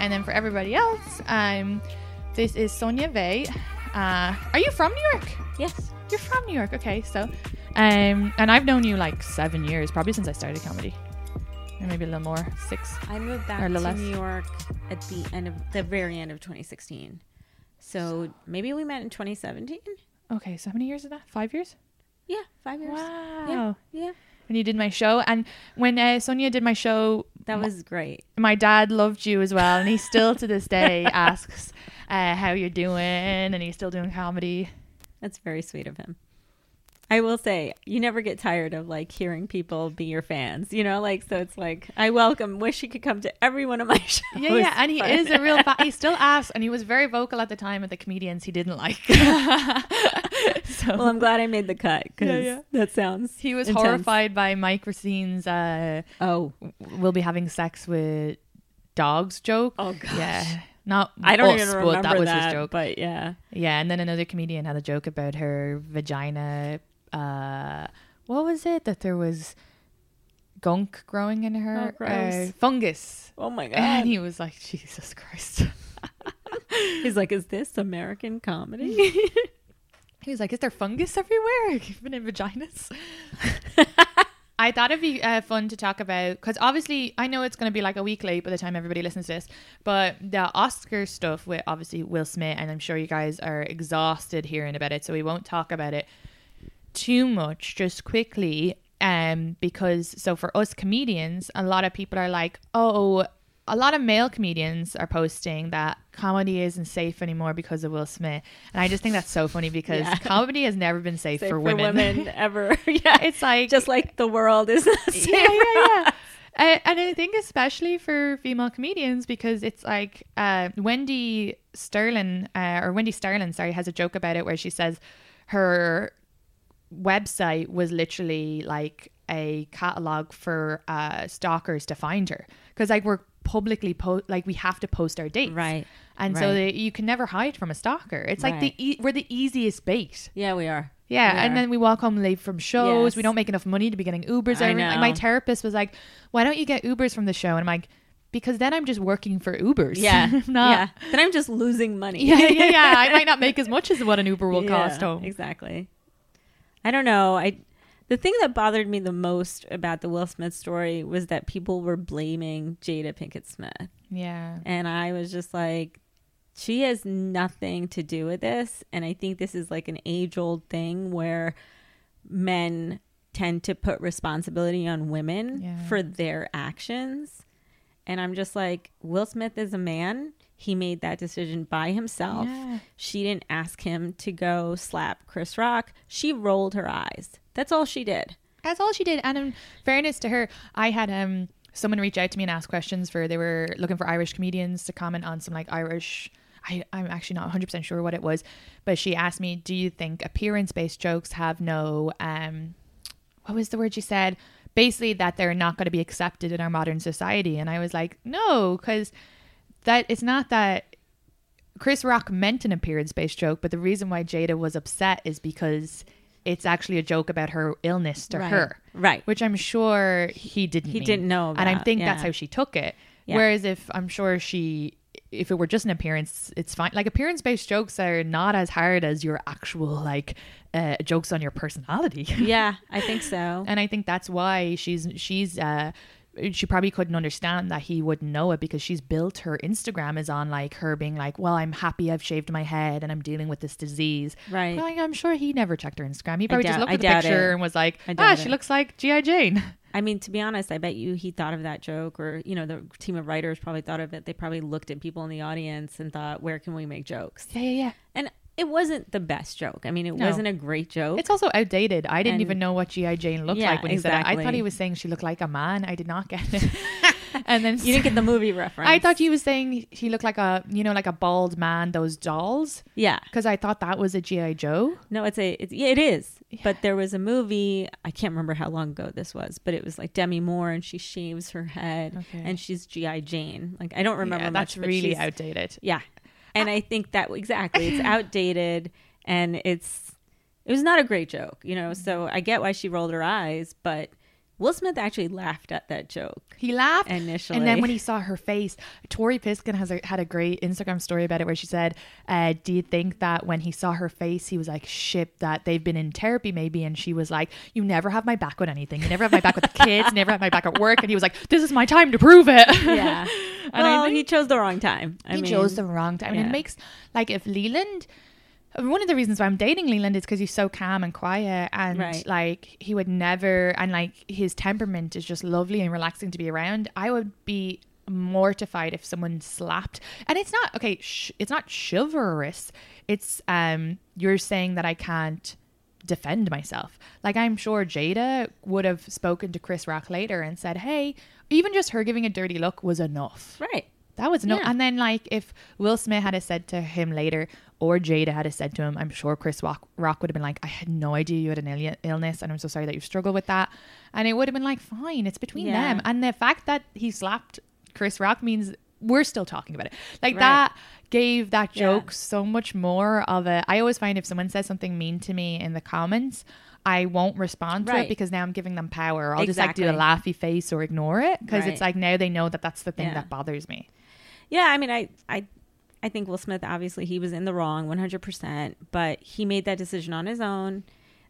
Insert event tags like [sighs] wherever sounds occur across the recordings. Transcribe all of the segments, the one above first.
And then for everybody else, um, this is Sonya Vai. Uh, are you from New York? Yes. You're from New York. Okay, so, um, and I've known you like seven years, probably since I started comedy, or maybe a little more, six. I moved back to less. New York at the end of the very end of 2016. So maybe we met in 2017. Okay, so how many years is that? Five years? Yeah, five years. Wow. Yeah, yeah. When you did my show, and when uh, Sonya did my show, That was great. my dad loved you as well, and he still to this day [laughs] asks uh, how you're doing, and he's still doing comedy. That's very sweet of him. I will say, you never get tired of like hearing people be your fans, you know, like so it's like I welcome, wish he could come to every one of my [laughs] shows. Yeah, yeah, and he but- is a real. [laughs] fan. he still asks, and he was very vocal at the time of the comedians he didn't like. [laughs] so well, I'm glad I made the cut because Yeah, yeah. that sounds. he was intense. horrified by Mike Racine's uh, Oh, "We'll be having sex with dogs" joke. oh gosh. Yeah, not I don't us, even but remember that was that, his joke. but yeah. Yeah, and then another comedian had a joke about her vagina. Uh, what was it that there was gunk growing in her Oh, uh, fungus? Oh my god! [laughs] And he was like, Jesus Christ. [laughs] He's like, "Is this American comedy?" [laughs] He was like, "Is there fungus everywhere, even in vaginas?" I thought it'd be uh, fun to talk about because obviously I know it's going to be like a week late by the time everybody listens to this, but the Oscar stuff with obviously Will Smith, and I'm sure you guys are exhausted hearing about it, so we won't talk about it too much. Just quickly, um, because so for us comedians, a lot of people are like, oh. A lot of male comedians are posting that comedy isn't safe anymore because of Will Smith, and I just think that's so funny [laughs] because Yeah. comedy has never been safe, Safe for women. [laughs] ever. [laughs] yeah, it's like just like the world is. same yeah, yeah, yeah. and I think especially for female comedians because it's like uh, Wendy Sterling uh, or Wendy Sterling, sorry, has a joke about it where she says her website was literally like a catalog for uh, stalkers to find her because like we're publicly po- like we have to post our dates Right, and so they, you can never hide from a stalker it's like the e- we're the easiest bait Yeah, we are. yeah, and then we walk home late from shows. We don't make enough money to be getting Ubers. I every- like, know. my therapist was like, "Why don't you get Ubers from the show?" And I'm like, "Because then I'm just working for Ubers. Yeah, [laughs] not yeah. Then I'm just losing money. yeah, yeah, yeah. I [laughs] might not make as much as what an Uber will Yeah, cost home. Exactly. I don't know. I the thing that bothered me the most about the Will Smith story was that people were blaming Jada Pinkett Smith. Yeah, And I was just like, she has nothing to do with this. And I think this is like an age old thing where men tend to put responsibility on women Yeah. for their actions. And I'm just like, Will Smith is a man. He made that decision by himself. Yeah. She didn't ask him to go slap Chris Rock. She rolled her eyes. That's all she did. that's all she did. And in fairness to her, I had um someone reach out to me and ask questions for they were looking for Irish comedians to comment on some like Irish. I, I'm actually not 100% sure what it was, but she asked me, Do you think appearance based jokes have no, um, what was the word she said? Basically, that they're not going to be accepted in our modern society. And I was like, No, because that it's not that Chris Rock meant an appearance based joke, but the reason why Jada was upset is because it's actually a joke about her illness to Right. her. Right. Which I'm sure he didn't He mean. didn't know And I about, think that's how she took it. Yeah. Whereas if I'm sure she if it were just an appearance, it's fine. Like appearance based jokes are not as hard as your actual like uh, jokes on your personality. [laughs] Yeah, I think so. and I think that's why she's she's uh she probably couldn't understand that he wouldn't know it because she's built her Instagram is on like her being like, well, I'm happy I've shaved my head and I'm dealing with this disease. Right. Like, I'm sure he never checked her Instagram. He probably just doubt- looked I at the picture it. and was like, I ah, she it. looks like G.I. Jane. I mean, to be honest, I bet you he thought of that joke, or you know, the team of writers probably thought of it. They probably looked at people in the audience and thought, "Where can we make jokes?" Yeah, yeah, yeah. And it wasn't the best joke. I mean, it No. wasn't a great joke. It's also outdated. I didn't And- even know what G.I. Jane looked Yeah, like when he said it. I thought he was saying she looked like a man. I did not get it. [laughs] and then you didn't get the movie [laughs] reference. I thought he was saying he looked like a, you know, like a bald man, those dolls. yeah. Because I thought that was a G.I. Joe. No, it's a it's, yeah, it is. But there was a movie. I can't remember how long ago this was, but it was like Demi Moore, and she shaves her head, Okay. and she's GI Jane. Like I don't remember yeah, much. that's really outdated. Yeah, and I think that exactly it's [laughs] outdated, and it's it was not a great joke, you know. So I get why she rolled her eyes, but Will Smith actually laughed at that joke. He laughed Initially. and then when he [laughs] saw her face, Tori Piskin has a, had a great Instagram story about it where she said, uh, "Do you think that when he saw her face, he was like, shit, that they've been in therapy maybe?" And she was like, "You never have my back with anything. You never have my back with the kids. You never have my back at work." And he was like, "This is my time to prove it." Yeah. [laughs] And I well, think- he chose the wrong time. I he mean, chose the wrong time. And it makes like if Leland. I mean, One of the reasons why I'm dating Leland is because he's so calm and quiet, and Right. like he would never, and like his temperament is just lovely and relaxing to be around. I would be mortified if someone slapped, and it's not okay. Sh- it's not chivalrous. It's um, you're saying that I can't defend myself. Like I'm sure Jada would have spoken to Chris Rock later and said, "Hey, even just her giving a dirty look was enough." right. That was no. Yeah. And then, like, if Will Smith had said to him later, or Jada had said to him, I'm sure Chris Rock, Rock would have been like, I had no idea you had an Ill- illness, and I'm so sorry that you struggled with that. And it would have been like, fine, it's between Yeah. them. And the fact that he slapped Chris Rock means we're still talking about it. Like Right. that gave that Yeah. joke so much more of a. I always find if someone says something mean to me in the comments. I won't respond to it because now I'm giving them power. I'll just like do a Exactly. laughy face or ignore it because it's like now they know that that's the thing Yeah. that bothers me. Yeah, I mean, I, I, I think Will Smith obviously he was in the wrong, one hundred percent. But he made that decision on his own.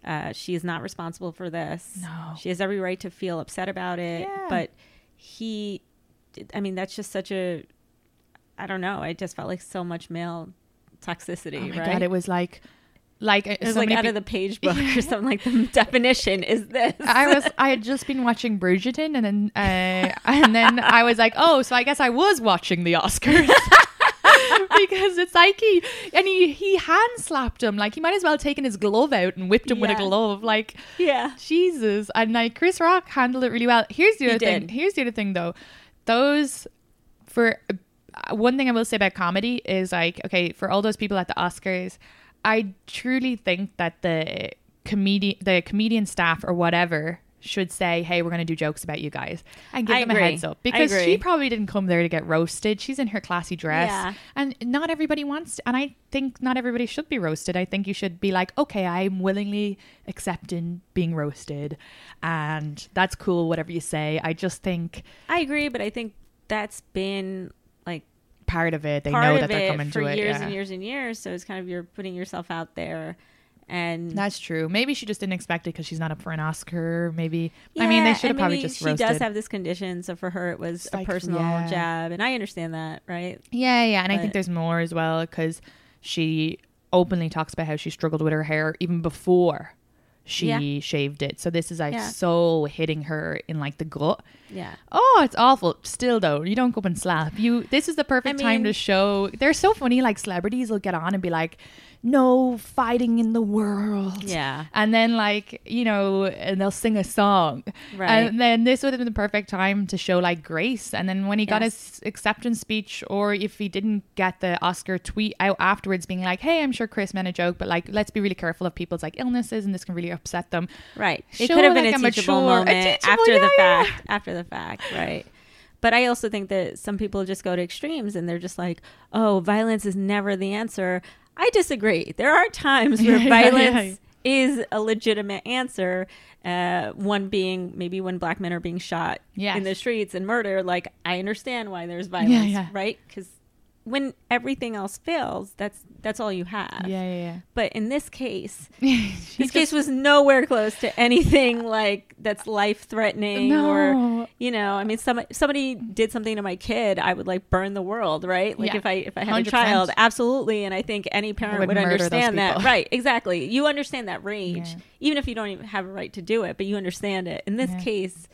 Uh, she is not responsible for this. No. she has every right to feel upset about it. Yeah. But he, I mean, that's just such a. I don't know. I just felt like so much male toxicity. Oh my right? god, it was like, like It was like out of the page book [laughs] or something. Like the definition is this. I was, I had just been watching Bridgerton, and then, uh, and then I was like, oh, so I guess I was watching the Oscars. [laughs] because it's like he and he he hand slapped him like he might as well have taken his glove out and whipped him with a glove like yeah. Jesus. And like Chris Rock handled it really well. Here's the He other thing. did. Here's the other thing though. Those for uh, one thing I will say about comedy is like okay, for all those people at the Oscars, I truly think that the comedian the comedian staff or whatever should say, "Hey, we're going to do jokes about you guys," and give I them a heads up because she probably didn't come there to get roasted. She's in her classy dress, Yeah. and not everybody wants. To, and I think not everybody should be roasted. I think you should be like, "Okay, I'm willingly accepting being roasted, and that's cool. Whatever you say." I just think I agree, but I think that's been part of it. They know that they're coming for to it. years yeah. and years and years. So it's kind of you're putting yourself out there, and That's true. Maybe she just didn't expect it because she's not up for an Oscar. Maybe. I mean, they should have probably just she roasted. does have this condition, so for her it was It's a like, personal yeah. jab, and I understand that, right? Yeah, yeah, and I think there's more as well because she openly talks about how she struggled with her hair even before she Yeah. shaved it. So this is like Yeah. so hitting her in like the gut. Yeah, Oh, it's awful. Still though, you don't go up and slap. You this is the perfect I time to show. They're so funny like celebrities will get on and be like, "No fighting in the world." Yeah. And then like, you know, and they'll sing a song. Right. And then this would have been the perfect time to show like grace. And then when he got his acceptance speech or if he didn't get the Oscar tweet out afterwards being like, "Hey, I'm sure Chris meant a joke, but like let's be really careful of people's like illnesses and this can really upset them." right. It could have been like a a teachable mature- a moment teachable- after the yeah, yeah. fact. After the fact, right? But I also think that some people just go to extremes and they're just like, "Oh, violence is never the answer." I disagree. There are times where [laughs] violence is a legitimate answer. Uh, one being maybe when black men are being shot Yes. in the streets and murdered. Like I understand why there's violence, right? Because when everything else fails, that's that's all you have. Yeah, yeah, But in this case, [laughs] yeah. this case was nowhere close to anything like that's life threatening or No. you know i mean some somebody did something to my kid i would like burn the world right like Yeah. if i if i had a 100%. child absolutely and i think any parent would would, understand that right exactly you understand that rage Yeah. even if you don't even have a right to do it but you understand it in this Yeah. case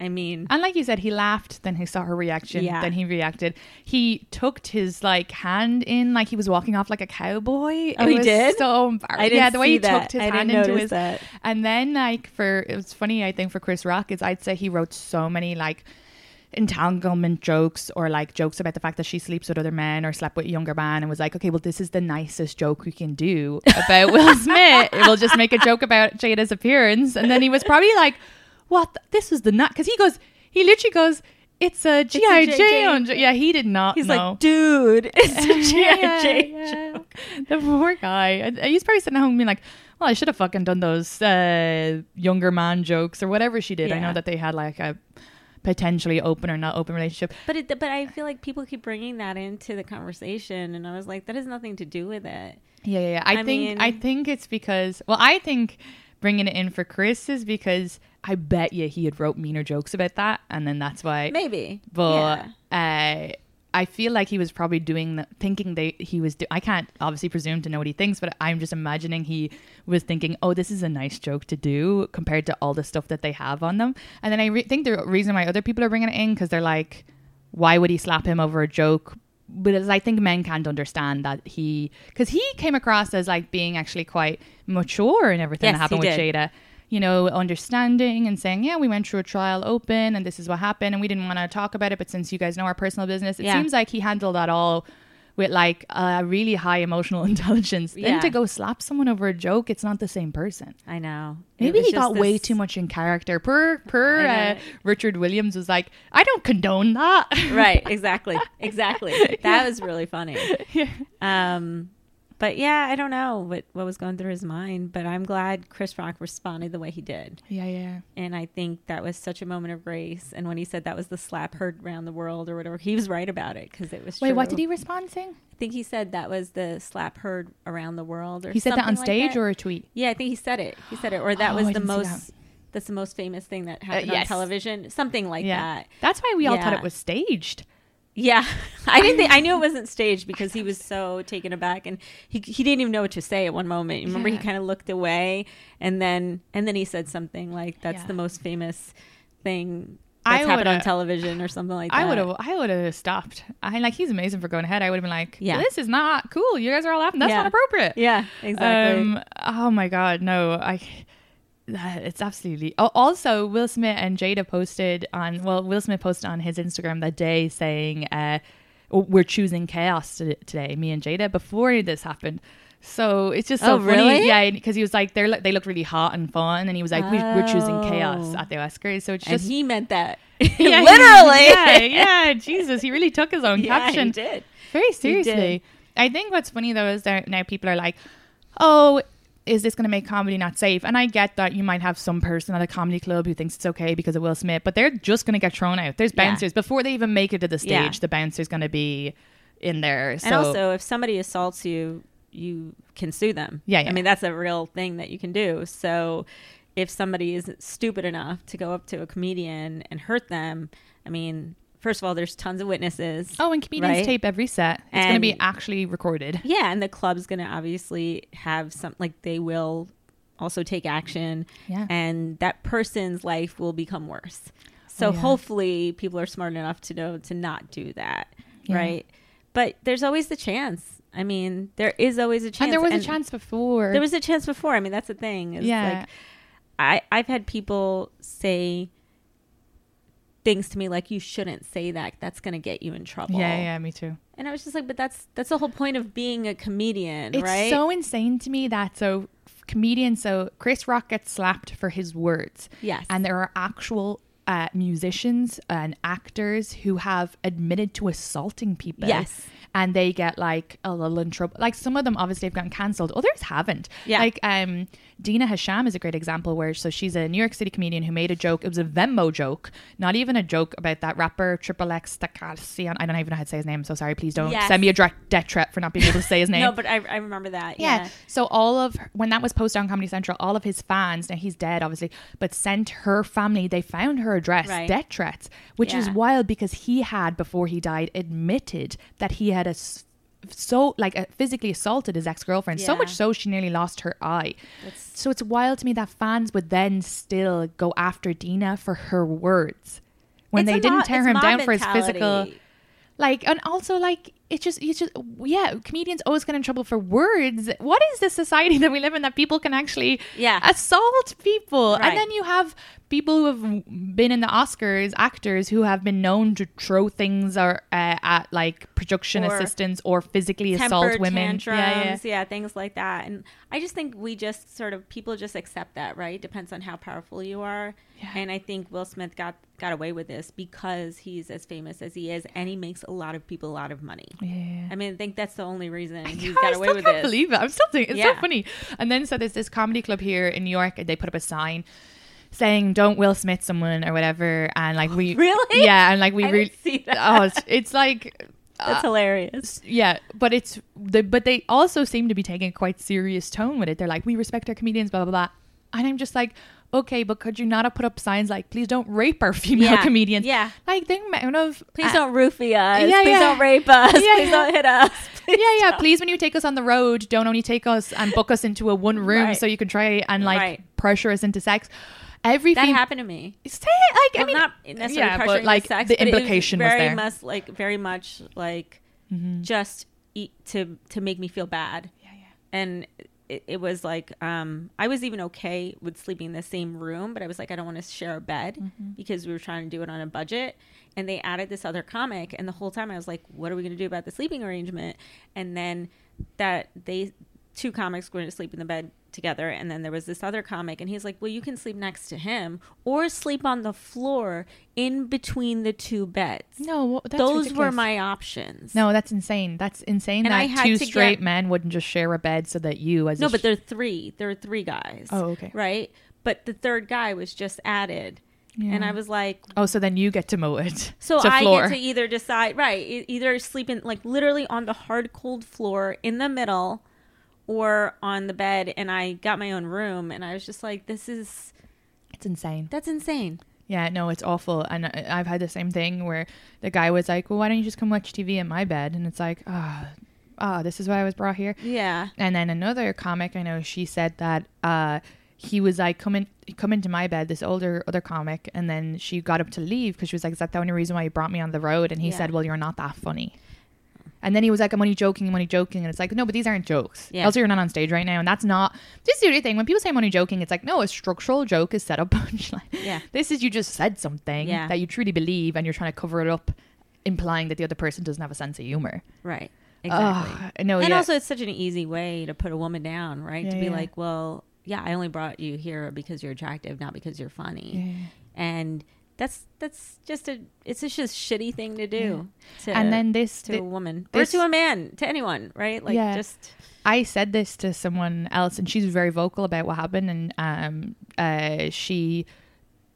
i mean And like you said, he laughed. Then he saw her reaction. Yeah. Then he reacted. He tucked his like hand in, like he was walking off like a cowboy. Oh, It he was did? So embarrassing. Yeah, the way he that. tucked his I hand into his. that. And then like for it was funny. I think for Chris Rock is I'd say he wrote so many like entanglement jokes or like jokes about the fact that she sleeps with other men or slept with a younger man and was like, okay, well, this is the nicest joke we can do about Will [laughs] Smith. We'll just make a joke about Jada's appearance. And then he was probably like, what? the- This was the nut. Because he goes, he literally goes, it's a G.I. Jane. on Jo-" Yeah, he did not he's know. like dude [laughs] it's a G.I. Yeah, Jane yeah. joke. The poor guy. He's probably sitting at home and being like, well, I should have fucking done those uh, younger man jokes or whatever she did. I know that they had like a potentially open or not open relationship. But it, but I feel like people keep bringing that into the conversation, and I was like, that has nothing to do with it. Yeah, yeah. yeah. I, I think mean- I think it's because well, I think bringing it in for Chris is because I bet you he had wrote meaner jokes about that, and then that's why. Maybe, But yeah. uh, I feel like he was probably doing the, thinking they he was. Do- I can't obviously presume to know what he thinks, but I'm just imagining he was thinking, "Oh, this is a nice joke to do compared to all the stuff that they have on them." And then I re- think the reason why other people are bringing it in because they're like, "Why would he slap him over a joke?" But as I think men can't understand that he because he came across as like being actually quite mature and everything Yes, that happened with did. Jada you know, understanding and saying, yeah, we went through a trial open and this is what happened and we didn't want to talk about it. But since you guys know our personal business, it Yeah. seems like he handled that all with like a really high emotional [laughs] intelligence. Then to go slap someone over a joke, it's not the same person. I know. Maybe he got way too much in character. Per per uh. Richard Williams was like, I don't condone that. right [laughs] exactly exactly [laughs] that was really funny um but yeah i don't know what what was going through his mind but i'm glad chris rock responded the way he did yeah, yeah. and i think that was such a moment of grace and when he said that was the slap heard around the world or whatever he was right about it because it was Wait, what did he respond saying? i think he said that was the slap heard around the world or He said that on something like stage that. or a tweet? yeah i think he said it he said it or that Oh, was I the most that's the most famous thing that uh, happened yes. on television something like yeah. that That's why we all thought it was staged. Yeah, [laughs] I didn't think I knew it [laughs] wasn't staged because he was so taken aback and he he didn't even know what to say at one moment. Remember he kind of looked away and then and then he said something like that's Yeah. the most famous thing I that's happened on television or something like that. I would have, I would have stopped. I like he's amazing for going ahead. I would have been like, Yeah. this is not cool. You guys are all laughing. That's Yeah. not appropriate. Yeah, exactly. Um, oh my god, no, I. It's absolutely. Oh, also, Will Smith and Jada posted on. Well, Will Smith posted on his Instagram that day saying, uh, oh, "We're choosing chaos today, me and Jada." Before this happened, so it's just so Oh, funny. really? Yeah, because he was like, "They look, they look really hot and fun," and he was like, we, "We're choosing chaos Oh. at the Oscars." So it's and just he meant that [laughs] [laughs] Yeah, literally. [laughs] Yeah, yeah. Jesus, he really took his own Yeah, caption he did. very seriously. did. I think what's funny though is that now people are like, "Oh, is this going to make comedy not safe?" And I get that you might have some person at a comedy club who thinks it's okay because of Will Smith, but they're just going to get thrown out. There's Yeah. bouncers before they even make it to the stage. Yeah. The bouncer's going to be in there. So and also, if somebody assaults you, you can sue them. Yeah, yeah. I mean, that's a real thing that you can do. So, if somebody is stupid enough to go up to a comedian and hurt them, I mean, first of all, there's tons of witnesses. oh, and comedians Right? tape every set. It's going to be actually recorded. Yeah, and the club's going to obviously have some, like, they will also take action. Yeah. And that person's life will become worse. Oh, so, Oh, yeah. hopefully, people are smart enough to know to not do that. Yeah. Right. But there's always the chance. I mean, there is always a chance. And there was a chance before. There was a chance before. I mean, that's the thing. Yeah. Like, I I've had people say things to me like, "You shouldn't say that. That's going to get you in trouble." yeah, yeah, me too. And I was just like, "But that's that's the whole point of being a comedian, right? It's right?" so insane to me that so comedian so Chris Rock gets slapped for his words. Yes. And there are actual uh, musicians and actors who have admitted to assaulting people. Yes. And they get like a little in trouble. Like some of them obviously have gotten cancelled. Others haven't. Yeah. Like um, Dina Hashem is a great example where so she's a New York City comedian who made a joke. It was a Venmo joke, not even a joke about that rapper Triple X Takacion. I don't even know how to say his name. So sorry. Please don't Yes. send me a direct death threat for not being able to say his [laughs] name. No, but I, I remember that. Yeah. Yeah. So all of when that was posted on Comedy Central, all of his fans, now he's dead obviously, but sent her family, they found her address, Right. death threats, which is wild because he had before he died admitted that he had a so like uh, physically assaulted his ex-girlfriend. So much so she nearly lost her eye. So it's wild to me that fans would then still go after dina for her words when It's they didn't mob- tear him down for his physical like and also like it's just it's just yeah comedians always get in trouble for words what is this society [laughs] that we live in that people can actually Yeah. assault people Right. and then you have people who have been in the oscars actors who have been known to throw things or uh, at like production Or assistants or physically assault women tantrums, yeah, yeah. things like that. And I just think we just sort of people just accept that, right? Depends on how powerful you are. Yeah. And I think Will Smith got got away with this because he's as famous as he is, and he makes a lot of people a lot of money. Yeah. I mean, I think that's the only reason he's Yeah, got I away still with can't this. believe it. I'm still thinking it's so funny. And then so there's this comedy club here in New York, and they put up a sign saying "Don't Will Smith someone" or whatever, and like we [gasps] Really? yeah, and like we really see that. oh, it's, it's like [laughs] That's uh, hilarious. yeah, but it's the but they also seem to be taking a quite serious tone with it. They're like, we respect our comedians, blah blah blah, and I'm just like, okay, but could you not have put up signs like, please don't rape our [laughs] female Yeah, comedians? yeah. like the amount of Please uh, don't roofie us. yeah, Please yeah. don't rape us. Yeah, Please don't hit us. [laughs] Please yeah, yeah. don't. Please, when you take us on the road, don't only take us and book us into a one room Right. so you can try and like Right. pressure us into sex. Every That fem- happened to me. Say it, like I Well, mean, not necessarily yeah, but like sex, the but was implication was, very there. much like very much like Mm-hmm. just eat to to make me feel bad. Yeah, yeah. And it, it was like um I was even okay with sleeping in the same room, but I was like I don't want to share a bed Mm-hmm. because we were trying to do it on a budget. And they added this other comic, and the whole time I was like, "What are we going to do about the sleeping arrangement?" And then that they two comics were going to sleep in the bed together and then there was this other comic and he's like well you can sleep next to him or sleep on the floor in between the two beds No, that's those were my options No, that's insane. That's insane And I that two straight get- men wouldn't just share a bed so that you, as no but sh- there are three there are three guys Oh, okay. right but the third guy was just added and i was like oh, so then you get to mow it. [laughs] so i floor. get to either decide right either sleep in like literally on the hard cold floor in the middle or on the bed and i got my own room and i was just like this is It's insane. that's insane Yeah, no, it's awful. And I've had the same thing where the guy was like, "Well, why don't you just come watch TV in my bed?" And it's like, ah, ah, this is why I was brought here. yeah And then another comic, I know, she said that uh, he was like, "Come in, come into my bed." This older other comic, and then she got up to leave because she was like, "Is that the only reason why you brought me on the road?" And he Yeah. said, "Well, you're not that funny." And then he was like, "I'm only joking. I'm only joking." And it's like, no, but these aren't jokes. Yeah. Also, you're not on stage right now, and that's not. This is the thing. When people say I'm only joking, it's like, no, a structural joke is set up [laughs] punchline. Yeah. This is you just said something Yeah. that you truly believe, and you're trying to cover it up, implying that the other person doesn't have a sense of humor. right exactly no, and yeah. also it's such an easy way to put a woman down right to be yeah. like well yeah i only brought you here because you're attractive not because you're funny and that's that's just a it's just a shitty thing to do to, and then this, to a woman this- or to a man to anyone right like Yeah. just I said this to someone else, and she's very vocal about what happened, and um, uh, she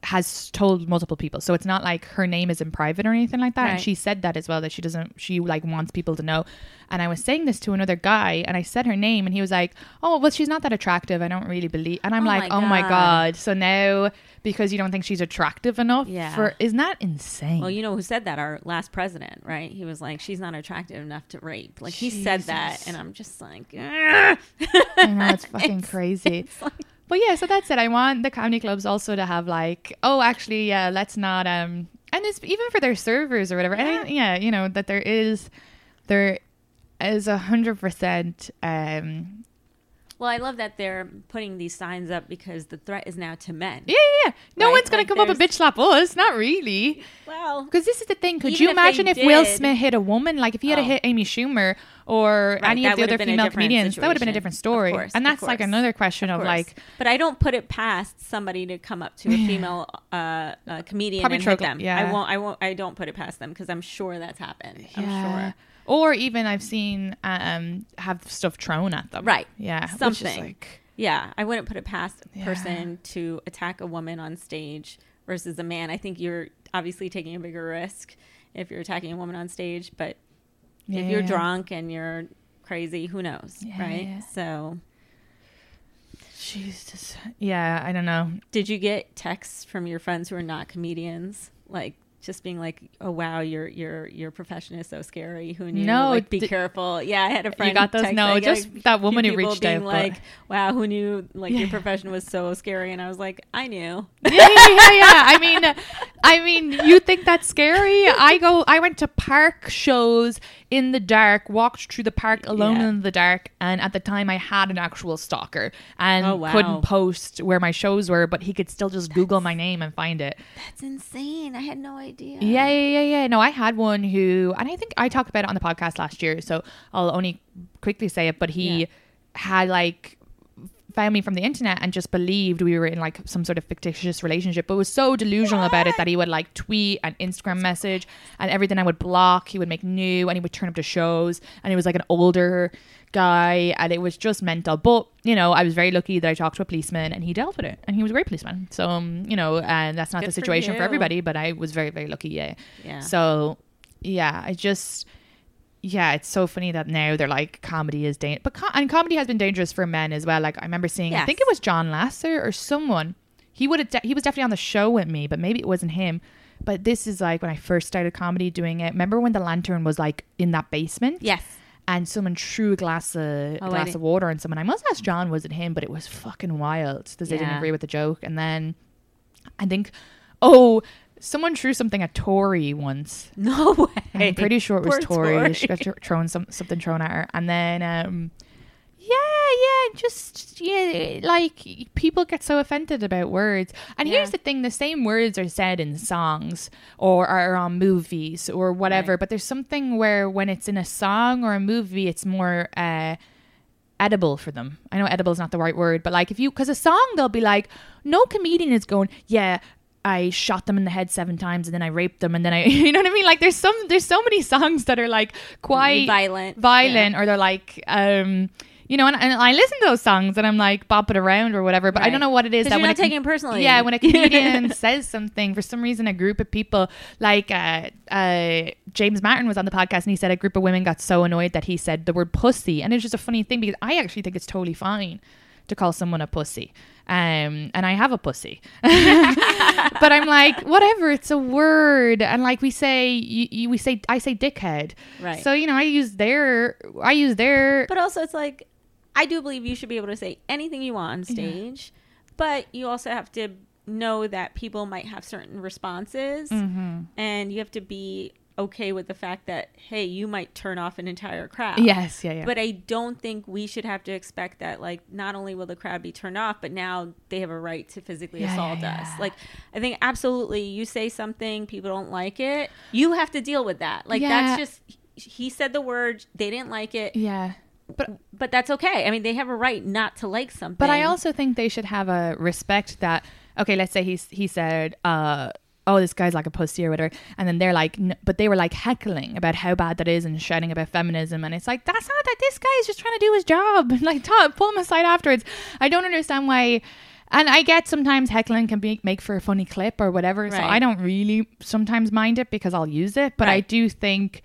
has told multiple people. So it's not like her name is in private or anything like that. And she said that as well that she doesn't. She like wants people to know. And I was saying this to another guy, and I said her name, and he was like, "Oh, well, she's not that attractive. I don't really believe." And I'm Oh like, my "Oh my God. god!" So now because you don't think she's attractive enough, Yeah. for isn't that insane? well you know who said that our last president right he was like she's not attractive enough to rape like he said that and i'm just like. I know it's [laughs] fucking It's- crazy. it's like- But yeah, so that's it. I want the comedy clubs also to have like, oh, actually, yeah, let's not um, and it's even for their servers or whatever. And I, yeah, you know that there is, there is a hundred percent um, Well, I love that they're putting these signs up because the threat is now to men. Yeah, yeah, yeah. No Right, one's gonna like come up and bitch slap us. Not really. Well, Because this is the thing. Could you imagine if Will did- Smith hit a woman? Like if he had Oh. hit Amy Schumer or Right, any of the other have been a female comedians, that would have been a different story. Of course, and of that's like another question of, course. like, but I don't put it past somebody to come up to a female uh, uh, comedian Probably and hit them. yeah. I won't. I won't. I don't put it past them because I'm sure that's happened. I'm sure. Or even I've seen um have stuff thrown at them. Right. Yeah. Something. like Yeah, I wouldn't put it past a Yeah. person to attack a woman on stage versus a man. I think you're obviously taking a bigger risk if you're attacking a woman on stage, but yeah, if you're yeah. drunk and you're crazy, who knows, Yeah, right? So, Jesus. Yeah, I don't know. did you get texts from your friends who are not comedians, like just being like, "Oh wow, your your your profession is so scary. Who knew? No, like, be d- careful." Yeah, I had a friend. You got those? text- No, I got a just that woman who reached being out, like, "Wow, who knew? Like Yeah. your profession was so scary." And I was like, "I knew." yeah, yeah, yeah, yeah. I mean, I mean, you think that's scary? I go. I went to park shows in the dark, walked through the park alone Yeah. in the dark, and at the time I had an actual stalker and Oh, wow. couldn't post where my shows were, but he could still just Google my name and find it. That's insane. I had no idea. Yeah, yeah, yeah, yeah. No, I had one who, and I think I talked about it on the podcast last year, so I'll only quickly say it. But he Yeah. had like found me from the internet and just believed we were in like some sort of fictitious relationship, but was so delusional about it that he would like tweet and Instagram message, and everything I would block, he would make new, and he would turn up to shows, and he was like an older guy, and it was just mental. But you know, I was very lucky that I talked to a policeman, and he dealt with it, and he was a great policeman. So um, you know, and that's not Good the situation for, you. everybody, but I was very, very lucky. Yeah. Yeah. So, yeah, I just, yeah, it's so funny that now they're like comedy is dangerous, but co- and comedy has been dangerous for men as well. Like I remember seeing, I think it was John Lasser or someone. He would have, de- he was definitely on the show with me, but maybe it wasn't him. But this is like when I first started comedy doing it. Remember when the lantern was like in that basement? Yes. and someone threw a glass of Oh, glass of water on someone. I must ask John, was it him? But it was fucking wild because they didn't agree with the joke. And then I think, oh, someone threw something at Tori once. [laughs] No way. I'm pretty sure it was Tori. Tori. She got thr- thrown some something thrown at her, and then um, yeah, yeah, just yeah, like people get so offended about words. And here's the thing: the same words are said in songs or are on movies or whatever. Right. But there's something where when it's in a song or a movie, it's more. Uh, edible for them. I know edible is not the right word, but like if you, because a song, they'll be like, no comedian is going, yeah, I shot them in the head seven times and then I raped them and then I, [laughs] you know what I mean? Like there's some, there's so many songs that are like quite Violent. violent, or they're like, um, you know, and, and I listen to those songs and I'm like bopping around or whatever, but I don't know what it is that you're when not a com- taking it personally. Yeah, when a [laughs] comedian says something, for some reason, a group of people, like uh, uh, James Martin was on the podcast and he said a group of women got so annoyed that he said the word pussy. And it's just a funny thing because I actually think it's totally fine to call someone a pussy. Um, and I have a pussy. [laughs] but I'm like, whatever, it's a word. And like we say, you, you, we say, I say dickhead. Right. So, you know, I use their, I use their, But also, it's like, I do believe you should be able to say anything you want on stage, but you also have to know that people might have certain responses, Mm-hmm. and you have to be okay with the fact that, hey, you might turn off an entire crowd. yes, yeah, yeah. But I don't think we should have to expect that, like, not only will the crowd be turned off, but now they have a right to physically Yeah, assault yeah, us. Like, I think absolutely, you say something, people don't like it, you have to deal with that. Like, that's just, he said the word, they didn't like it, yeah. But but that's okay. I mean, they have a right not to like something. But I also think they should have a respect that okay, let's say he he said, uh, "Oh, this guy's like a pussy" or whatever, and then they're like, n- but they were like heckling about how bad that is and shouting about feminism, and it's like that's not that this guy is just trying to do his job. [laughs] like, talk, pull him aside afterwards. I don't understand why. And I get sometimes heckling can be make for a funny clip or whatever, so I don't really sometimes mind it because I'll use it. But I do think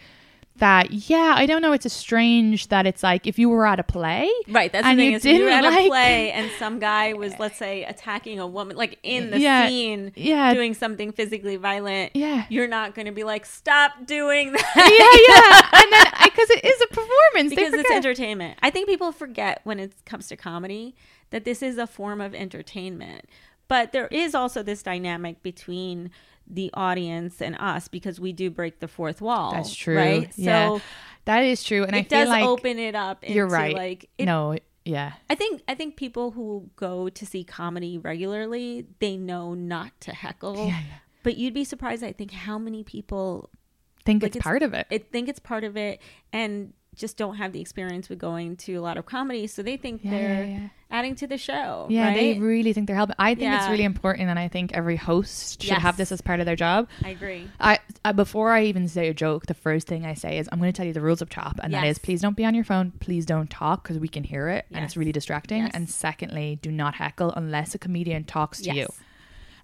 that yeah, I don't know. It's a strange that it's like if you were at a play, right. That's and the thing you is, if you're at didn't a like- play [laughs] and some guy was, let's say, attacking a woman, like in the Yeah, scene, yeah. doing something physically violent. Yeah. you're not going to be like, stop doing that. yeah, yeah. [laughs] And then because it is a performance, because it's entertainment. I think people forget when it comes to comedy that this is a form of entertainment. But there is also this dynamic between the audience and us because we do break the fourth wall. That's true. right? Yeah, So that is true. And I it feel does like open it up. Into you're right. Like it, no, yeah. I think I think people who go to see comedy regularly, they know not to heckle. Yeah, yeah. But you'd be surprised I think how many people Think Like it's, it's- part of it. I think it's part of it and just don't have the experience with going to a lot of comedy, so they think Yeah, they're yeah, yeah. adding to the show. Yeah, they really think they're helping. I think it's really important, and I think every host should have this as part of their job. I agree. I, I before I even say a joke, the first thing I say is I'm going to tell you the rules of chop, and that Yes. is please don't be on your phone, please don't talk because we can hear it and it's really distracting. Yes. And secondly, do not heckle unless a comedian talks to Yes. you.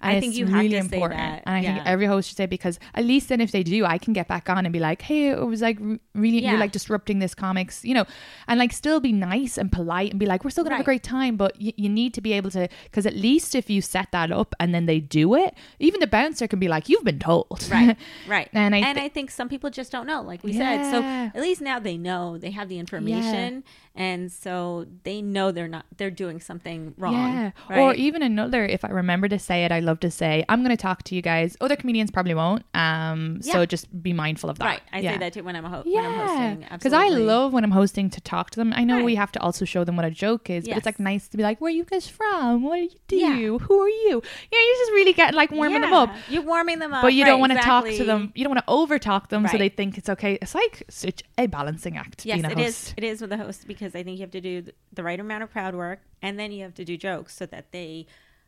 I think it's you have really to say important, that. and I think every host should say because at least then if they do, I can get back on and be like, hey, it was like really Yeah. you're like disrupting this comics, you know, and like still be nice and polite and be like, we're still gonna have a great time, but y- you need to be able to because at least if you set that up and then they do it, even the bouncer can be like, you've been told, Right. [laughs] Right. And I and I think some people just don't know, like we said. So at least now they know they have the information and so they know they're not they're doing something wrong. Yeah. right? Or even another, if I remember to say it, I love to say, I'm going to talk to you guys. Other comedians probably won't. Um, So just be mindful of that. Right. I yeah. say that too when I'm, a ho- when I'm Yeah, hosting. because I love when I'm hosting to talk to them. I know we have to also show them what a joke is, but it's like nice to be like, "Where are you guys from? What do you do? Yeah. Who are you?" Yeah, you just really get like warming them up. Yeah, You're warming them up. But you right, don't want to talk to them. You don't want to over talk them so they think it's okay. It's like such a balancing act. Yes, being a it host. is. It is with the host because I think you have to do the right amount of crowd work, and then you have to do jokes so that they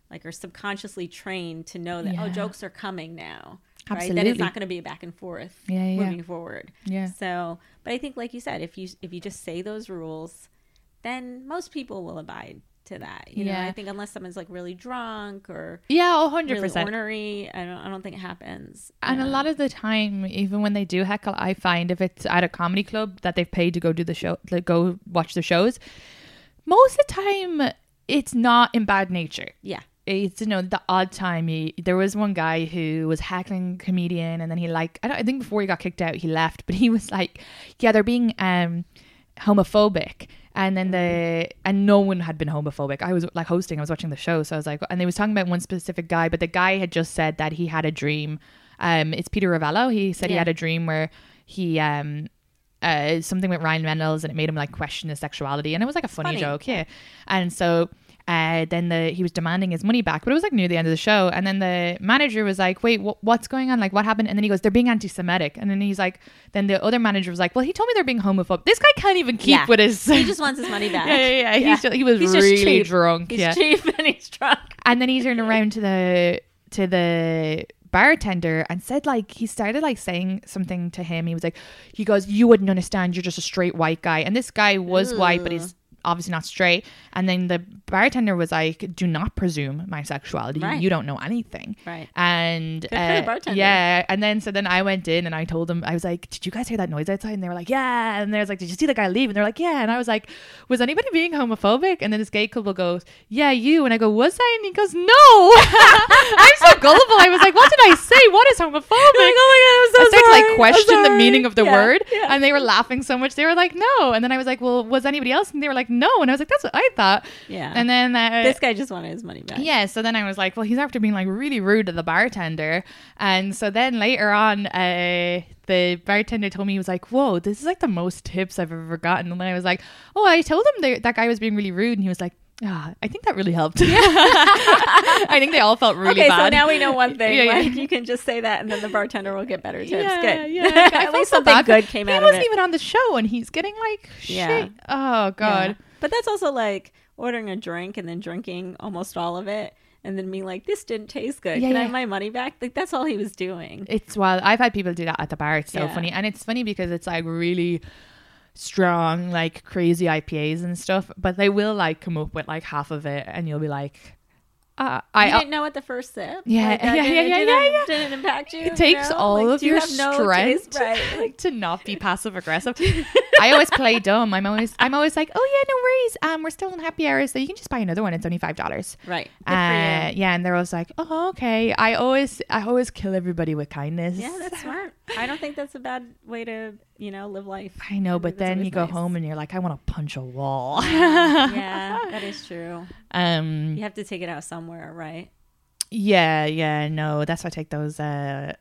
like are subconsciously trained to know that oh, jokes are coming now. Right? That it's not going to be a back and forth Yeah, yeah, yeah. moving forward. Yeah. So, but I think, like you said, if you if you just say those rules, then most people will abide to that. You know, Yeah. I think unless someone's like really drunk or Yeah, hundred percent. ornery, I don't I don't think it happens. And a lot of the time, even when they do heckle, I find if it's at a comedy club that they've paid to go do the show, like go watch the shows, most of the time it's not in bad nature. yeah. It's you know the odd time. He, there was one guy who was heckling comedian, and then he like I, don't, I think before he got kicked out, he left. But he was like, yeah, they're being um homophobic. And then the and no one had been homophobic. I was like hosting, I was watching the show, so I was like, and they was talking about one specific guy, but the guy had just said that he had a dream. Um, it's Peter Ravello. He said he had a dream where he um uh something with Ryan Reynolds and it made him like question his sexuality, and it was like a funny, funny. joke, yeah. And so uh, then the he was demanding his money back, but it was like near the end of the show. And then the manager was like, "Wait, wh- what's going on? Like, what happened?" And then he goes, "They're being anti-Semitic." And then he's like, then the other manager was like, "Well, he told me they're being homophobic." This guy can't even keep Yeah. with his. He just wants his money back. [laughs] yeah, yeah, yeah. He's just, he was He's just really cheap. drunk. He's yeah, cheap [laughs] and he's drunk. and then he turned around to the to the bartender and said like he started like saying something to him. He was like, he goes, "You wouldn't understand. You're just a straight white guy." And this guy was white, but he's obviously not straight. And then the bartender was like, "Do not presume my sexuality. Right. You don't know anything." Right. And uh, yeah, and then so then I went in and I told them I was like, "Did you guys hear that noise outside?" And they were like, "Yeah." And there's like, "Did you see the guy leave?" And they're like, "Yeah." And I was like, "Was anybody being homophobic?" And then this gay couple goes, "Yeah, you." And I go, "Was I?" And he goes, "No." [laughs] I'm so gullible. I was like, "What did I say? What is homophobic?" oh my god, I started to like question the meaning of the Yeah, word, yeah. and they were laughing so much. They were like, "No," and then I was like, "Well, was anybody else?" And they were like, "No," and I was like, "That's what I thought." Yeah. And then uh, this guy just wanted his money back. yeah, so then I was like, well, he's after being like really rude to the bartender. And so then later on, uh, the bartender told me, he was like, whoa, this is like the most tips I've ever gotten. And then I was like, oh, I told him that, that guy was being really rude. And he was like, ah, I think that really helped. [laughs] I think they all felt really okay, bad. so now we know one thing. Yeah, yeah. Like you can just say that, and then the bartender will get better tips. Yeah, Good. yeah. [laughs] I At least something bad. good came he out of wasn't even on the show, and he's getting like Yeah. shit. Oh god. Yeah. But that's also like ordering a drink and then drinking almost all of it, and then being like, "This didn't taste good. Yeah, Can I yeah. have my money back?" Like that's all he was doing. It's wild. I've had people do that at the bar. It's so Yeah. funny. And it's funny because it's like really strong, like crazy IPAs and stuff. But they will like come up with like half of it and you'll be like, uh, I, you didn't know at the first sip. Yeah, Like, [laughs] that yeah, yeah, yeah, didn't, yeah, yeah. Didn't impact you. it takes you know? all Like, of you your no strength taste? right? Like, [laughs] to not be passive aggressive. [laughs] I always play dumb. I'm always I'm always like, oh yeah, no worries. Um, we're still in happy hours, so you can just buy another one. It's only five dollars. right. Uh, yeah, and they're always like, oh okay. I always I always kill everybody with kindness. Yeah, that's smart. I don't think that's a bad way to, you know, live life. I know, but that's then you go nice. home and you're like, I want to punch a wall. [laughs] yeah, [laughs] that is true. um, You have to take it out somewhere, right? yeah, yeah, no, that's why I take those uh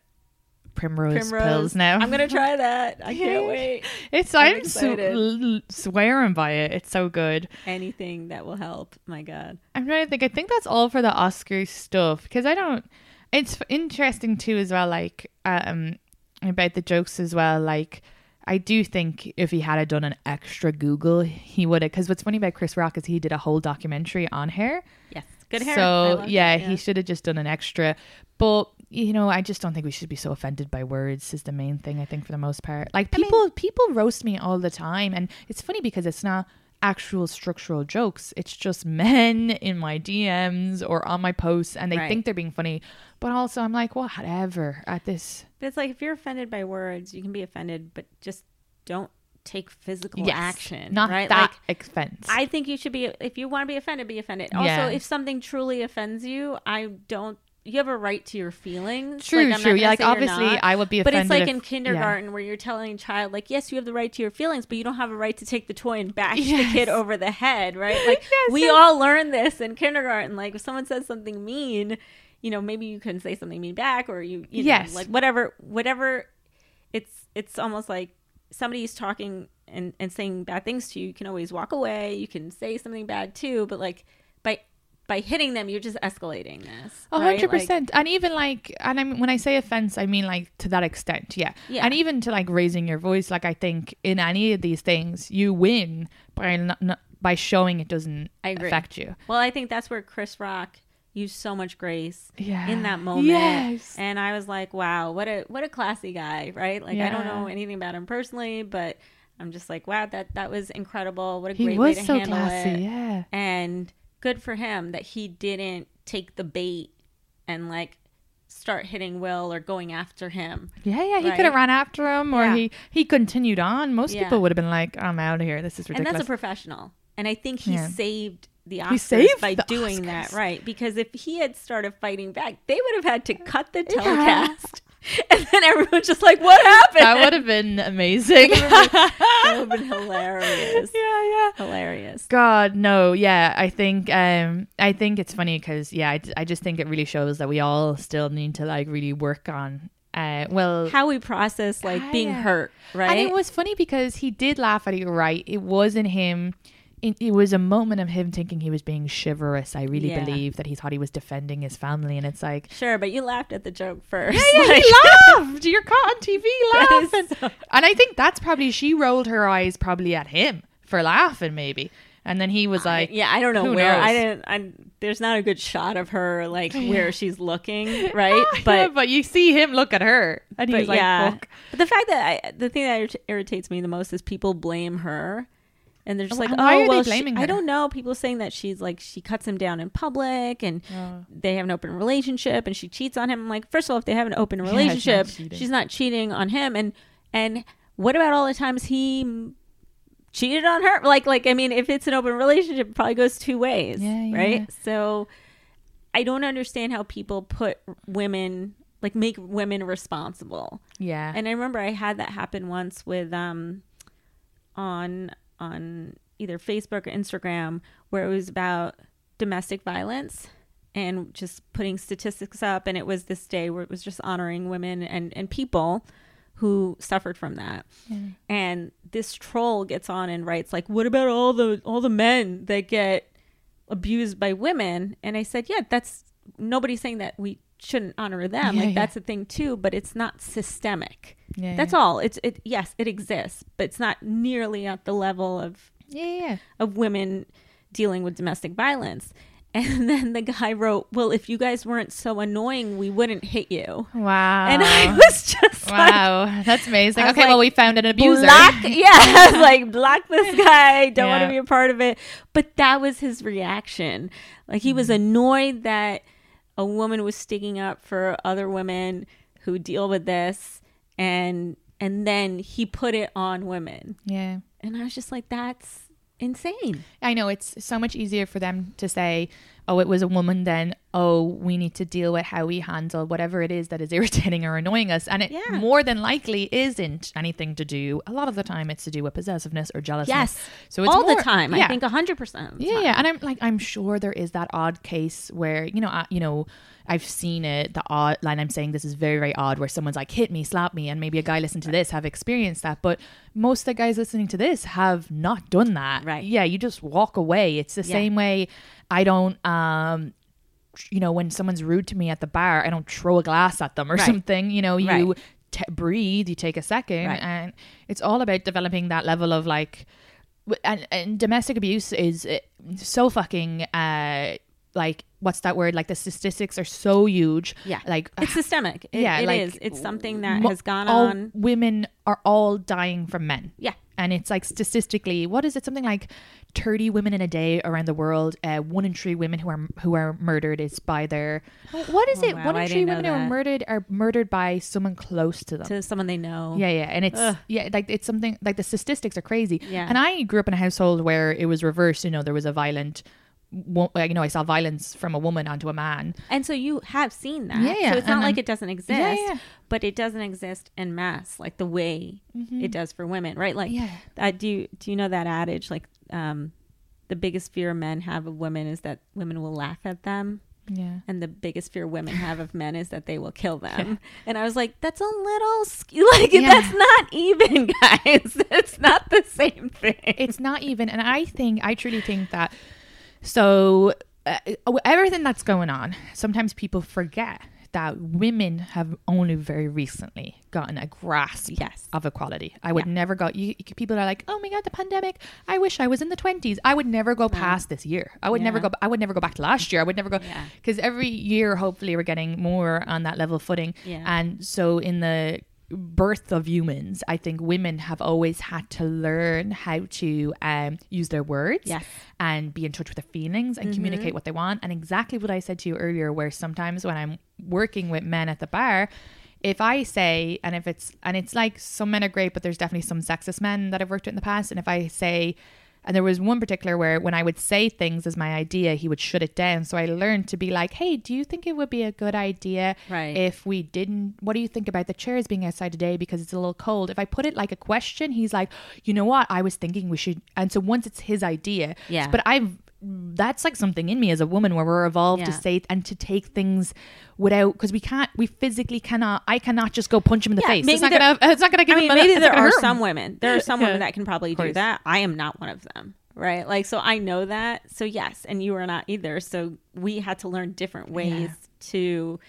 primrose, Primrose. pills now. I'm gonna try that. I can't wait. It's I'm I'm, sw- swearing by it. It's so good. Anything that will help. My God. I'm trying to think. I think that's all for the Oscar stuff because I don't. It's interesting too as well. Like um about the jokes as well. Like I do think if he had done an extra Google, he would have. Because what's funny about Chris Rock is he did a whole documentary on hair. Yes. Good hair. So love yeah, he should have just done an extra. But you know, I just don't think we should be so offended by words. Is the main thing I think for the most part. Like I mean- people, people roast me all the time, and it's funny because it's not actual structural jokes. It's just men in my DMs or on my posts, and they Right. think they're being funny. But also, I'm like, whatever. At this, But it's like if you're offended by words, you can be offended, but just don't take physical yes, action. not right? that Like, expense. I think you should be if you want to be offended, be offended. Yeah. Also, if something truly offends you, I don't. You have a right to your feelings. True, Like, I'm true. Yeah, like obviously, not. I would be But it's like if- in kindergarten where you're telling a child, like, yes, you have the right to your feelings, but you don't have a right to take the toy and bash the kid over the head, right? Like, [laughs] Yes, we yes. all learn this in kindergarten. Like, if someone says something mean, you know, maybe you can say something mean back, or you, you know, Yes. like whatever, whatever. It's it's almost like somebody's talking and and saying bad things to you. You can always walk away. You can say something bad too, but like by hitting them, you're just escalating this. A right? hundred percent, and even like, and I mean, when I say offense, I mean like to that extent, yeah. Yeah. And even to like raising your voice, like I think in any of these things, you win by not, not, by showing it doesn't I agree. affect you. Well, I think that's where Chris Rock used so much grace Yeah. in that moment. Yes. And I was like, wow, what a what a classy guy, right? Like I don't know anything about him personally, but I'm just like, wow, that that was incredible. What a He great way was to so handle classy, it. yeah. And good for him that he didn't take the bait and like start hitting Will or going after him. Yeah, yeah. He Right? could have run after him, or Yeah. he he continued on. Most Yeah. people would have been like, "I'm out of here. This is ridiculous." And that's a professional. And I think he Yeah. saved the Oscars He saved by doing that, right? Because if he had started fighting back, they would have had to cut the telecast. [laughs] And then everyone's just like, what happened? that would have been amazing. [laughs] That would have been [laughs] hilarious. yeah, yeah. Hilarious. God, no, yeah. I think, um, I think it's funny because, yeah, I, I just think it really shows that we all still need to like really work on. Uh, well, How we process like being Yeah. hurt, right? and it was funny because he did laugh at it. Right, it wasn't him. It, it was a moment of him thinking he was being chivalrous. I really Yeah. believe that he thought he was defending his family, and it's like, sure, but you laughed at the joke first. yeah, Like- he [laughs] laughed. You're caught on TV [laughs] laughing, so- and I think that's probably she rolled her eyes probably at him for laughing, maybe, and then he was like, yeah, I don't know where. knows? I didn't. I, there's not a good shot of her like where she's looking, [laughs] right? Yeah, But but you see him look at her, and he's like, yeah. "Fuck." But the fact that I, the thing that irritates me the most is people blame her, and they're just like, why "Oh, well, she-" I don't know. People saying that she's like she cuts him down in public, and they have an open relationship, and she cheats on him. I'm like, first of all, if they have an open she's not relationship, she's not cheating on him, and and what about all the times he cheated on her? Like, like I mean, if it's an open relationship, it probably goes two ways, Yeah, yeah. right? So. I don't understand how people put women like make women responsible. yeah, And I remember I had that happen once with um on on either Facebook or Instagram where it was about domestic violence and just putting statistics up and it was this day where it was just honoring women and and people who suffered from that. And this troll gets on and writes like what about all the all the men that get abused by women? And I said, "Yeah, that's nobody's saying that we shouldn't honor them. Yeah, like yeah. that's a thing too, but it's not systemic." Yeah, That's all. It's it. Yes, it exists, but it's not nearly at the level of yeah, yeah. of women dealing with domestic violence. [laughs] And then the guy wrote, "Well, if you guys weren't so annoying, we wouldn't hit you." Wow, And I [laughs] was just like, wow, that's amazing. Okay, like, well, we found an abuser. Block, [laughs] yeah, I was like block this guy. Don't want to be a part of it. But that was his reaction. Like he Mm-hmm. was annoyed that a woman was sticking up for other women who deal with this, and and then he put it on women. yeah. And I was just like, that's insane. I know it's so much easier for them to say, oh, it was a woman, then oh, we need to deal with how we handle whatever it is that is [laughs] irritating or annoying us. And it Yeah. more than likely isn't anything to do. A lot of the time, it's to do with possessiveness or jealousy. Yes. So it's all more- the time. I yeah. think hundred percent. Yeah, yeah, and I'm like, I'm sure there is that odd case where you know, I, you know, I've seen it. The odd line I'm saying this is very, very odd, where someone's like, hit me, slap me, and maybe a guy listening to this have experienced that, but most of the guys listening to this have not done that. Right. Yeah, you just walk away. It's the Yeah. same way. I don't, um, you know, when someone's rude to me at the bar, I don't throw a glass at them or Right. something. You know, you. Right. T- breathe you take a second Right. and it's all about developing that level of like and, and domestic abuse is uh, so fucking uh like what's that word like the statistics are so huge Yeah. like It's systemic. It, yeah it like is. It's something that mo- has gone all on. women are all dying from men Yeah. and it's like statistically what is it something like 30 women in a day around the world uh, one in three women who are who are murdered is by their [sighs] what is Oh, it wow, one I in three women who are murdered are murdered by someone close to them To someone they know. yeah, yeah, and it's Ugh. yeah, like it's something like the statistics are crazy. Yeah. and I grew up in a household where it was reversed. You know, there was a violent, you know, I saw violence from a woman onto a man. And so you have seen that. Yeah, yeah, So it's not and like it doesn't exist. Yeah, yeah. But it doesn't exist in mass, like the way it does for women, right? Like Yeah. uh, do you do you know that adage like um the biggest fear men have of women is that women will laugh at them. Yeah, And the biggest fear women have of men is that they will kill [laughs] them. And I was like, that's a little sk- [laughs] like Yeah. that's not even, [laughs] guys. It's not the same thing. it's not even, and I think I truly think that. So uh, everything that's going on, sometimes people forget that women have only very recently gotten a grasp Yes. of equality. I would Yeah. never go. You, people are like, "Oh my god, the pandemic! I wish I was in the twenties. I would never go past this year. I would never Yeah. go. I would never go back to last year. I would never go because every year, hopefully, we're getting more on that level footing. And so, in the birth of humans, I think women have always had to learn how to um, use their words Yes. and be in touch with their feelings and communicate what they want. And exactly what I said to you earlier, where sometimes when I'm working with men at the bar, if I say, and if it's, and it's like some men are great, but there's definitely some sexist men that I've worked with in the past. And if I say, and there was one particular where when I would say things as my idea, he would shut it down. So I learned to be like, hey, do you think it would be a good idea Right. if we didn't? What do you think about the chairs being outside today because it's a little cold? If I put it like a question, he's like, you know what? I was thinking we should. And so once it's his idea, Yeah. But I've that's like something in me as a woman where we're evolved to say and to take things without because we can't we physically cannot I cannot just go punch him in the Yeah, face. It's not there- gonna it's not gonna give I mean, him maybe it's there are him. some women. There are some [laughs] women that can probably do that. I am not one of them, right? Like, so I know that. So yes, and you are not either. So we had to learn different ways to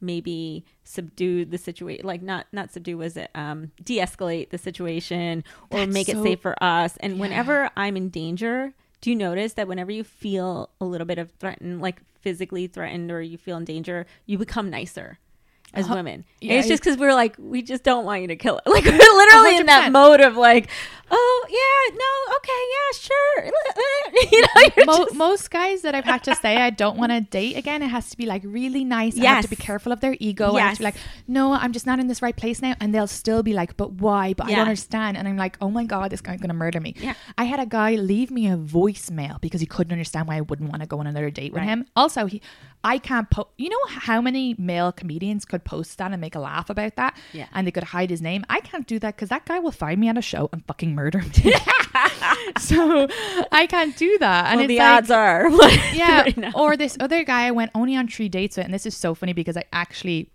maybe subdue the situation like not not subdue was it um de-escalate the situation or That's make it safe for us and whenever i'm in danger do you notice that whenever you feel a little bit of threatened like physically threatened or you feel in danger you become nicer as women yeah, it's just because we're like we just don't want you to kill it [laughs] like we're literally in that mode of like oh yeah no okay yeah sure [laughs] you know you're Mo- just- most guys that I've had to say I don't want to date again, it has to be like really nice. I have to be careful of their ego. I have to be like, no, I'm just not in this right place now. And they'll still be like, but why? But I don't understand. And I'm like, oh my God, this guy's going to murder me. Yeah. I had a guy leave me a voicemail because he couldn't understand why I wouldn't want to go on another date with Right. him. Also, he, I can't post, you know how many male comedians could post that and make a laugh about that? Yeah. And they could hide his name. I can't do that because that guy will find me at a show and fucking murder me. [laughs] [laughs] so I can't do that. And well, it's the like, odds are [laughs] yeah. right or this other guy I went only on three dates with, and this is so funny because I actually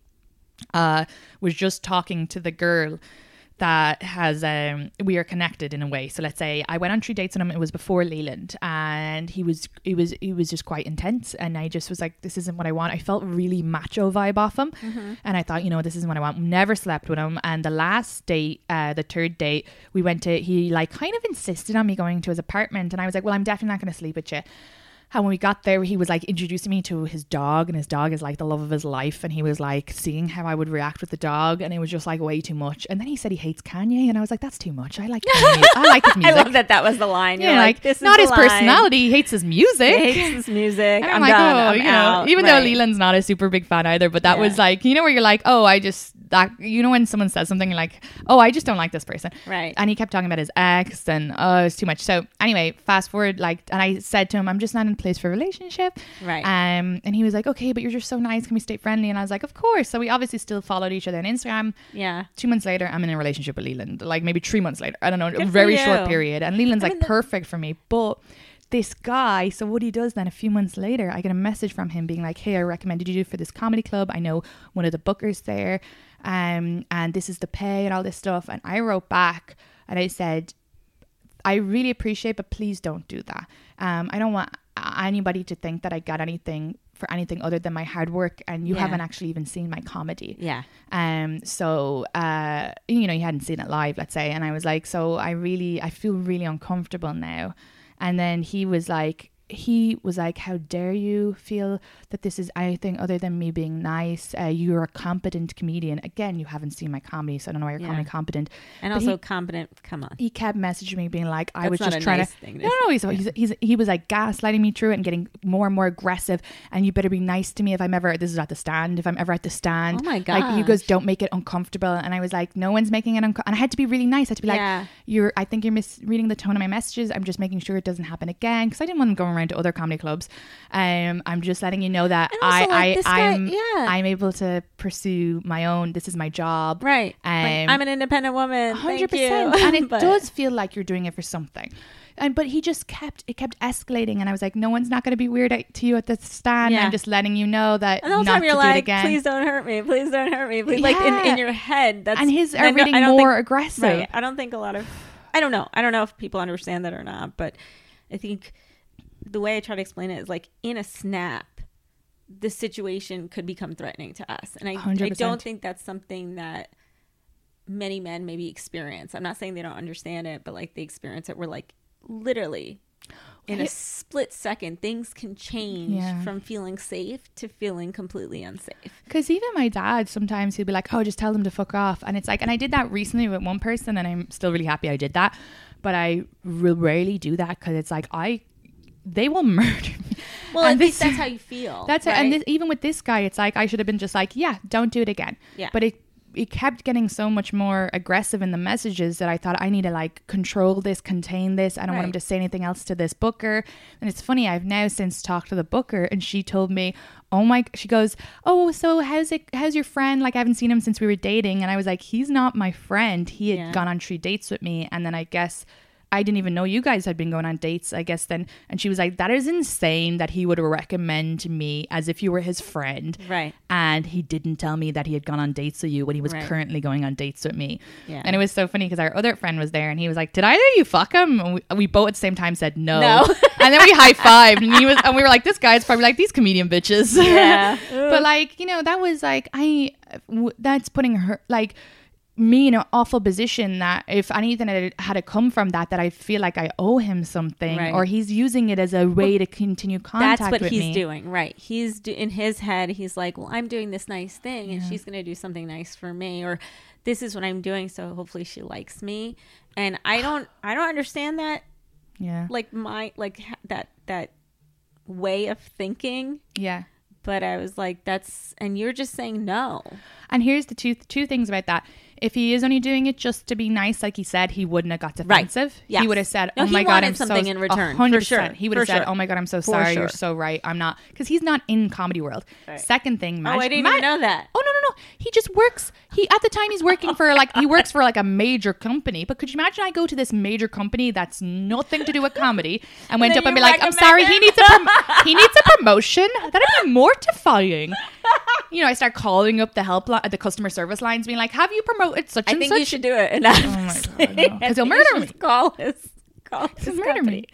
uh was just talking to the girl that has um we are connected in a way. So let's say I went on three dates with him. It was before Leland, and he was he was he was just quite intense, and I just was like, this isn't what I want. I felt really macho vibe off him, and I thought, you know, this isn't what I want. Never slept with him, and the last date, uh, the third date, we went to. He like kind of insisted on me going to his apartment, and I was like, well, I'm definitely not going to sleep with you. And when we got there, he was like introducing me to his dog, and his dog is like the love of his life. And he was like seeing how I would react with the dog, and it was just like way too much. And then he said he hates Kanye, and I was like, that's too much. I like Kanye. [laughs] I like his music. I love that that was the line. Yeah, You're like, like, this is not his line. personality. He hates his music. He hates his music. I'm, I'm, like, done. oh, I'm you know, out. even Right. though Leland's not a super big fan either, but that Yeah. was like, you know, where you're like, oh, I just that you know when someone says something you're like, oh, I just don't like this person, Right. And he kept talking about his ex, and oh, it's too much. So anyway, fast forward, like, and I said to him, I'm just not in a place for a relationship, Right. Um, and he was like, okay, but you're just so nice. Can we stay friendly? And I was like, of course. So we obviously still followed each other on Instagram. Yeah. Two months later, I'm in a relationship with Leland. Like maybe three months later, I don't know, a very short period. And Leland's I like mean, the- perfect for me, but this guy so what he does then a few months later i get a message from him being like hey i recommended you for this comedy club i know one of the bookers there um and this is the pay and all this stuff and i wrote back and i said I really appreciate, but please don't do that. Um, I don't want anybody to think that I got anything for anything other than my hard work, and you Yeah. haven't actually even seen my comedy. Yeah. Um. So, uh, you know, you hadn't seen it live, let's say, and I was like, so I really, I feel really uncomfortable now. And then he was like, he was like, how dare you feel that this is anything other than me being nice? Uh, you're a competent comedian. Again, you haven't seen my comedy, so I don't know why you're calling me competent. And But also he- competent. Come on. he kept messaging me being like I That's was just trying nice to thing to no no he's, he's, he's he was like gaslighting me through it and getting more and more aggressive and you better be nice to me if I'm ever this is at the stand if I'm ever at the stand Oh my God. like he goes don't make it uncomfortable and I was like no one's making it uncomfortable and I had to be really nice I had to be Yeah. like you're I think you're misreading the tone of my messages I'm just making sure it doesn't happen again because I didn't want him going around to other comedy clubs um I'm just letting you know that also, I, like, I, guy, I'm, yeah. I'm able to pursue my own this is my job Right. um, Like, I'm an independent woman. hundred percent, and it [laughs] But- does feel like you're doing it for something. And but he just kept it kept escalating, and I was like, no one's not going to be weird at- to you at the stand. Yeah. I'm just letting you know that And the whole time you're do like, again. please don't hurt me. Please don't hurt me. Please. Like in, in your head. That's and his are reading more think- aggressive. Right. I don't think a lot of, I don't know. I don't know if people understand that or not, but I think the way I try to explain it is like in a snap, the situation could become threatening to us. And I, I 100%. don't think that's something that many men maybe experience. I'm not saying they don't understand it, but like they experience it. We're like literally in a split second, things can change Yeah. from feeling safe to feeling completely unsafe. Because even my dad, sometimes he'll be like, "Oh, just tell them to fuck off," and it's like, and I did that recently with one person, and I'm still really happy I did that, but I will rarely do that because it's like I, they will [laughs] murder me. Well, And at least that's how you feel. That's it. right? And this, even with this guy, it's like I should have been just like, yeah, don't do it again. Yeah. But it it kept getting so much more aggressive in the messages that I thought I need to like control this, contain this. I don't want him to say anything else to this booker. And it's funny, I've now since talked to the booker, and she told me, oh my, she goes, oh, so how's it? How's your friend? Like I haven't seen him since we were dating, and I was like, he's not my friend. He had Yeah. gone on three dates with me, and then I guess. I didn't even know you guys had been going on dates, I guess then. And she was like, That is insane that he would recommend me as if you were his friend. Right. And he didn't tell me that he had gone on dates with you when he was Right. currently going on dates with me. Yeah. And it was so funny because our other friend was there and he was like, Did either of you fuck him? And we, we both at the same time said no. No. [laughs] and then we high fived and he was and we were like, This guy's probably like these comedian bitches. Yeah. [laughs] but like, you know, that was like I w- that's putting her like me in an awful position that if anything had, had to come from that that I feel like I owe him something Right. or he's using it as a way to continue contact That's what he's me. doing, right? He's do- in his head. He's like, "Well, I'm doing this nice thing, and she's going to do something nice for me, or this is what I'm doing, so hopefully she likes me." And I don't, I don't understand that, Yeah. like my, like that that way of thinking. Yeah. But I was like, "That's," and you're just saying no. And here's the two two things about that. If he is only doing it just to be nice, like he said, he wouldn't have got Right. defensive. Yes. Oh he would have said, "Oh my god, I'm something so, in return, a hundred for sure, percent. He would have said, sure. "Oh my god, I'm so For sorry. sure. You're so right. I'm not," because he's not in comedy world. Second thing, Oh, I didn't even know that. Oh no, no, no. He just works. He at the time he's working for like he works for like a major company. But could you imagine I go to this major company that's nothing to do with comedy and went then up and be like, "I'm sorry, he needs a prom- he needs a promotion." [laughs] That'd be mortifying. You know, I start calling up the helpline, the customer service lines, being like, "Have you promoted such I and think such?" you should do it anonymously. [laughs] God, no. 'Cause I he'll murder me. Call his, call his He'll murder company. me.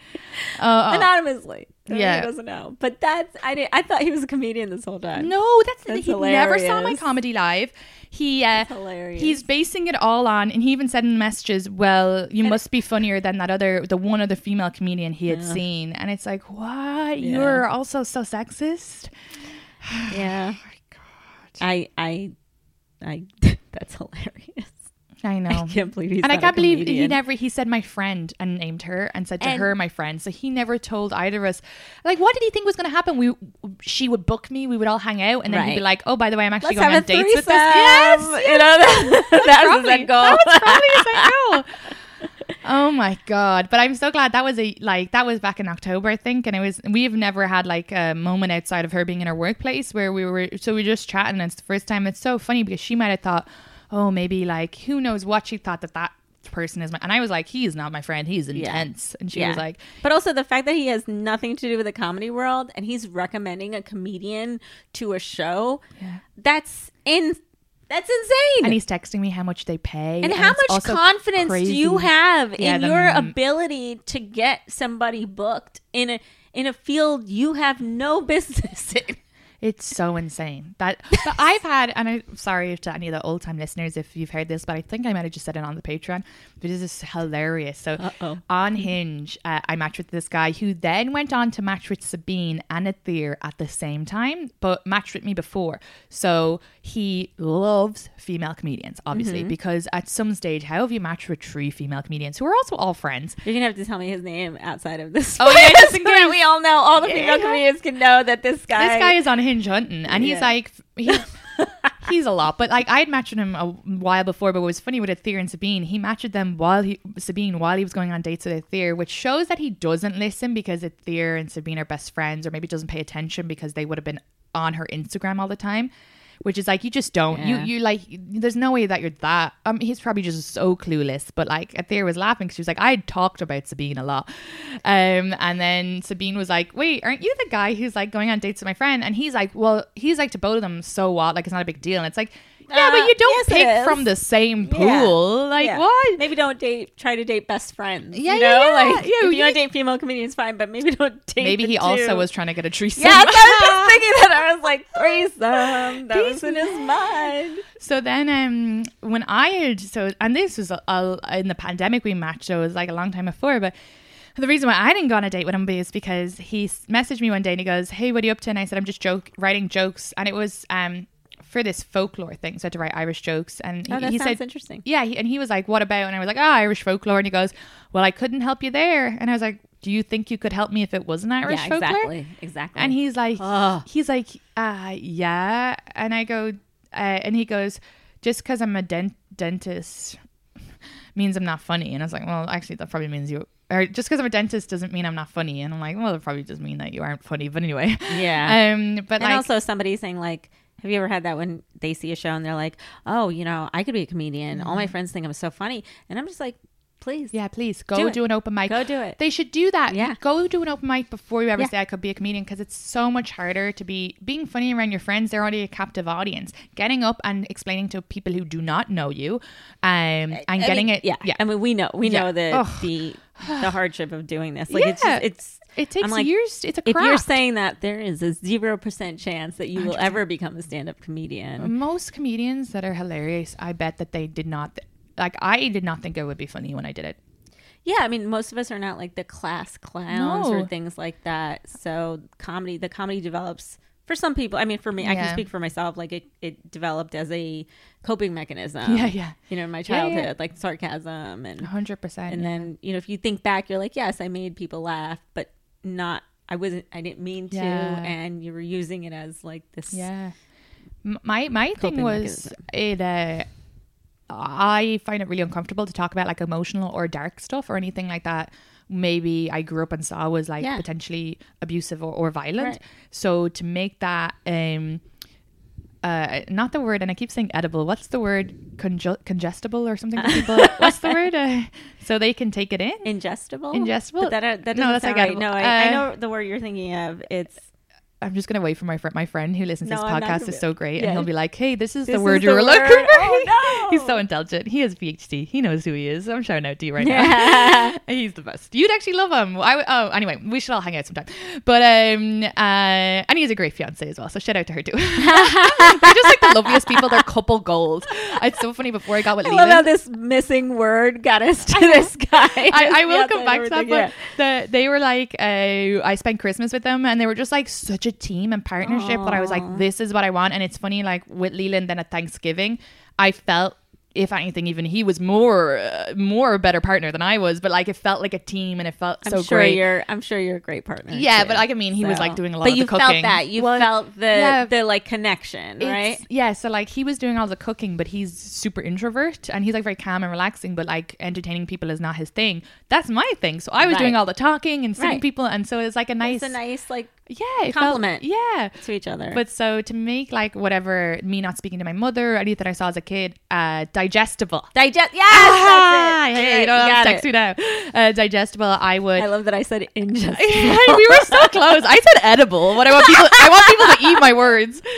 Uh, uh, anonymously. So Yeah. he doesn't know. But that's I did. I thought he was a comedian this whole time. No, that's, That's he never saw my comedy live. He uh, hilarious. he's basing it all on, and he even said in the messages, "Well, you must be funnier than that other, the one other female comedian he had seen." And it's like, what? Yeah. You're also so sexist. [sighs] Yeah. I I I. [laughs] That's hilarious. I [laughs] know. I can't believe he's and I can't believe he never. He said my friend and named her and said to And- her my friend. So he never told either of us. Like, what did he think was going to happen? We, she would book me. We would all hang out, and then he'd be like, "Oh, by the way, I'm actually Let's going on dates with this." threesome. Yes, you know [laughs] that, that was probably. That was probably his goal. Oh my god! But I'm so glad that was a like that was back in October, I think, and it was we've never had like a moment outside of her being in her workplace where we were so we were just chatting. And it's the first time. It's so funny because she might have thought, oh, maybe like who knows what she thought that that person is my and I was like, he is not my friend. He's intense, and she was like, but also the fact that he has nothing to do with the comedy world and he's recommending a comedian to a show. Yeah. That's in. That's insane. and he's texting me how much they pay and how much confidence crazy. do you have Yeah, in your m- ability to get somebody booked in a in a field you have no [laughs] business in? It's so insane that I've had, and I'm sorry to any of the old time listeners if you've heard this, but I think I might have just said it on the Patreon. But this is hilarious. So Uh-oh. on Hinge, uh, I matched with this guy who then went on to match with Sabine and Athir at the same time, but matched with me before. So he loves female comedians, obviously, Mm-hmm. because at some stage, how have you matched with three female comedians who are also all friends? You're gonna have to tell me his name outside of this. Oh, yeah, just in case. we all know. All the female Yeah. comedians can know that this guy. this guy is on Hinge hunting, and he's Yeah. like, he's, [laughs] he's a lot. But like, I had matched with him a while before. But what was funny with Athir and Sabine, he matched them while he Sabine while he was going on dates with Athir, which shows that he doesn't listen because Athir and Sabine are best friends, or maybe doesn't pay attention because they would have been on her Instagram all the time. Which is like you just don't Yeah. you you like there's no way that you're that um he's probably just so clueless but like Athir was laughing because she was like I had talked about Sabine a lot. Um and then Sabine was like wait aren't you the guy who's like going on dates with my friend? And he's like well he's like to both of them so what? Like it's not a big deal. And it's like yeah but you don't yes, pick from the same Yeah. pool like Yeah. what Maybe don't date. Try to date best friends. Yeah, you yeah, know? yeah. Like Yeah, if you you- want to date female comedians, fine. But maybe don't date. maybe he also was trying to get a threesome Yeah, so I was just [laughs] thinking that. I was like threesome. That was in his mind. So then, um, when I had so, and this was a, a, in the pandemic we matched, so it was like a long time before. But the reason why I didn't go on a date with him is because he messaged me one day and he goes, "Hey, what are you up to?" And I said, "I'm just joke writing jokes," and it was um for this folklore thing, so I had to write Irish jokes. And Oh, he, that he sounds said, interesting. "Yeah," he, and he was like, "What about?" And I was like, "Ah, Irish folklore." And he goes, "Well, I couldn't help you there." And I was like, "Do you think you could help me if it wasn't Irish yeah, folklore?" exactly. Exactly. And he's like, he's like, uh, yeah. And I go, uh, and he goes, just because I'm a dent- dentist means I'm not funny. And I was like, well, actually, that probably means you. Or just because I'm a dentist doesn't mean I'm not funny. And I'm like, well, it probably does mean that you aren't funny. But anyway, Yeah. [laughs] Um, but and like, also somebody saying like have you ever had that when they see a show and they're like oh you know i could be a comedian all my friends think i'm so funny and i'm just like please Mm-hmm. yeah, please go Do do, an open mic. Go do it. They should do that. Yeah. Go do an open mic before you ever Yeah. say I could be a comedian because it's so much harder to be being funny around your friends. They're already a captive audience. Getting up and explaining to people who do not know you, um, and I getting mean, it. yeah yeah. i mean we know we Yeah. know the the the hardship of doing this like it's just, it's It takes like, years. It's a if you're saying that there is a zero percent chance that you will ever become a stand-up comedian most comedians that are hilarious, I bet that they did not. Like I did not think it would be funny when I did it. yeah i mean most of us are not like the class clowns or things like that so comedy the comedy develops for some people i mean for me i can speak for myself like it, it developed as a coping mechanism [laughs] Yeah, yeah. you know in my Yeah, yeah. childhood like sarcasm and hundred percent. and then you know if you think back you're like yes i made people laugh but not i wasn't i didn't mean to Yeah. and you were using it as like this Yeah. My my thing was mechanism. it. Uh, I find it really uncomfortable to talk about like emotional or dark stuff or anything like that. Maybe I grew up and saw was like Yeah. potentially abusive or, or violent. Right. So to make that um uh not the word and I keep saying edible. What's the word Conge- congestible or something for [laughs] people? What's the word? Uh, so they can take it in. ingestible Ingestible? but that, uh, that No, that's like right edible. no I, I Uh, know the word you're thinking of it's I'm just gonna wait for my friend. My friend who listens to No, this I'm podcast is so great, Yeah. and he'll be like, "Hey, this is This the word is you the were word. looking for." Oh, no. [laughs] He's so intelligent. He has PhD. He knows who he is. I'm shouting out to you right now. [laughs] He's the best. You'd actually love him. I w- oh, anyway, we should all hang out sometime. But um, uh, and he has a great fiance as well. So shout out to her too. [laughs] They're just like the loveliest people. They're couple gold. It's so funny. Before I got with I love how Leland, this missing word got us to this guy. I, I will come back to that, but the, they were like, uh, I spent Christmas with them, and they were just like such a team and partnership that I was like, this is what I want. And it's funny, like with Leland, then at Thanksgiving, I felt if anything, even he was more uh, more a better partner than I was. But like it felt like a team, and it felt I'm so sure great. you're. I'm sure you're a great partner. Yeah, too. but like I mean, he was like doing a lot But of you the cooking. felt that. You Well, felt the yeah. the like connection, right? Yeah, so like he was doing all the cooking, but he's super introvert and he's like very calm and relaxing, but like entertaining people is not his thing. That's my thing. So I was Right. doing all the talking and seeing Right. people, and so it's like a nice, It's a nice like yeah, it felt- yeah. to each other. But so to make like whatever me not speaking to my mother, or anything I saw as a kid, uh, digestible. digest. Yes, Ah, that's it. yeah, Yeah, you know, got text it. now. Uh, digestible. I would. I love that I said ingest. [laughs] we were so close. I said edible. What I want people, I want people to eat my words. [laughs]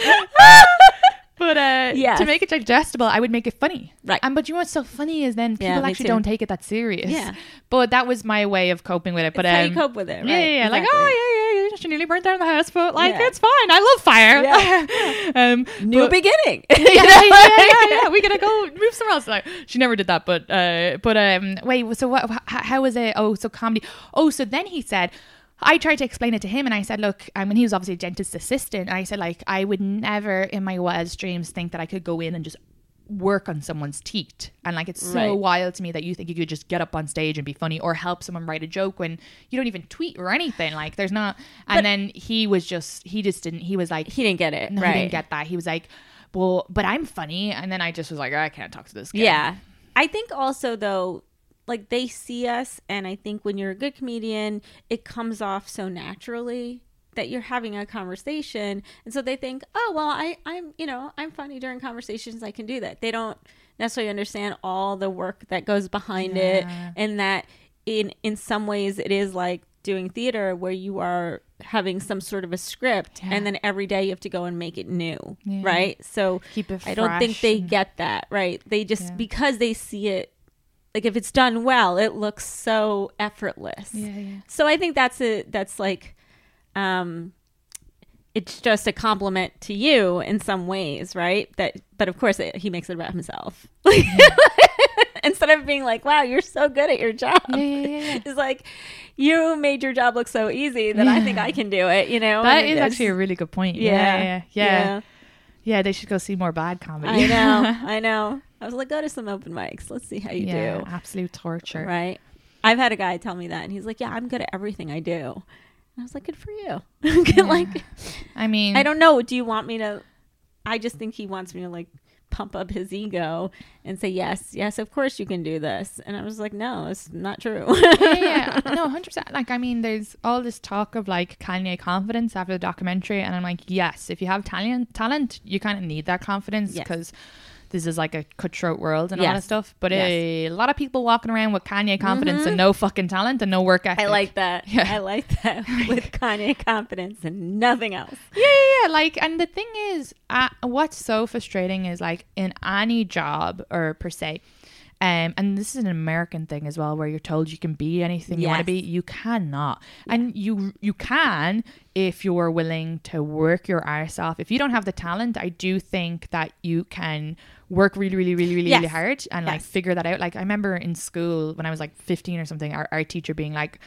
But uh, Yes. to make it digestible, I would make it funny. Right. And but you know what's so funny is then people me actually too. don't take it that serious. Yeah. But that was my way of coping with it. But It's how um, you cope with it, Yeah, right, yeah, yeah. Like, exactly. oh yeah, yeah, She nearly burnt down the house, but like Yeah. it's fine. I love fire. Yeah. [laughs] um, New but- beginning. [laughs] yeah, [laughs] yeah, yeah, yeah, yeah. We gotta go move somewhere else. Like, she never did that, but uh, but um, wait. So what? How, how was it? Oh, so comedy. Oh, so then he said. I tried to explain it to him, and I said, "Look, I mean, he was obviously a dentist assistant. And I said, like, I would never in my wildest dreams think that I could go in and just work on someone's teeth. And like, it's so Right. wild to me that you think you could just get up on stage and be funny or help someone write a joke when you don't even tweet or anything. Like, there's not. And then he was just, he just didn't. He was like, he didn't get it. no, right. he didn't get that. He was like, "Well, but I'm funny," and then I just was like, "I can't talk to this guy." Yeah. I think also though, like they see us and I think when you're a good comedian, it comes off so naturally that you're having a conversation and so they think, "Oh, well, I I'm, you know, I'm funny during conversations. I can do that." They don't necessarily understand all the work that goes behind it and that in in some ways it is like doing theater where you are having some sort of a script Yeah. and then every day you have to go and make it new Yeah. right so Keep it I don't think they get that, right? They just Yeah. because they see it like if it's done well, it looks so effortless. Yeah, yeah. So I think that's a that's like um it's just a compliment to you in some ways, right? That but of course it, he makes it about himself. [laughs] Instead of being like, "Wow, you're so good at your job." Yeah, yeah, yeah. [laughs] It's like you made your job look so easy that I think I can do it, you know? That is actually a really good point. yeah, Yeah, yeah, they should go see more bad comedy. I know, [laughs] I know. I was like, go to some open mics. Let's see how you do. absolute torture. Right. I've had a guy tell me that, and he's like, "Yeah, I'm good at everything I do." I was like, "Good for you." [laughs] like, I mean, I don't know. Do you want me to? I just think he wants me to like pump up his ego and say, "Yes, yes, of course you can do this." And I was like, "No, it's not true." yeah, yeah. [laughs] no, hundred percent. Like, I mean, there's all this talk of like Kanye confidence after the documentary, and I'm like, yes, if you have talent, talent, you kind of need that confidence Yes. This is like a cutthroat world and all that stuff. But Yes. a lot of people walking around with Kanye confidence and no fucking talent and no work ethic. I like that. Yeah. I like that [laughs] with Kanye confidence and nothing else. Yeah, yeah, yeah. Like, and the thing is, uh, what's so frustrating is like in any job or per se, um, and this is an American thing as well, where you're told you can be anything you want to be. You cannot, and you you can if you're willing to work your arse off. If you don't have the talent, I do think that you can work really, really, really, really, really hard and like figure that out. Like I remember in school when I was like 15 or something, our, our teacher being like.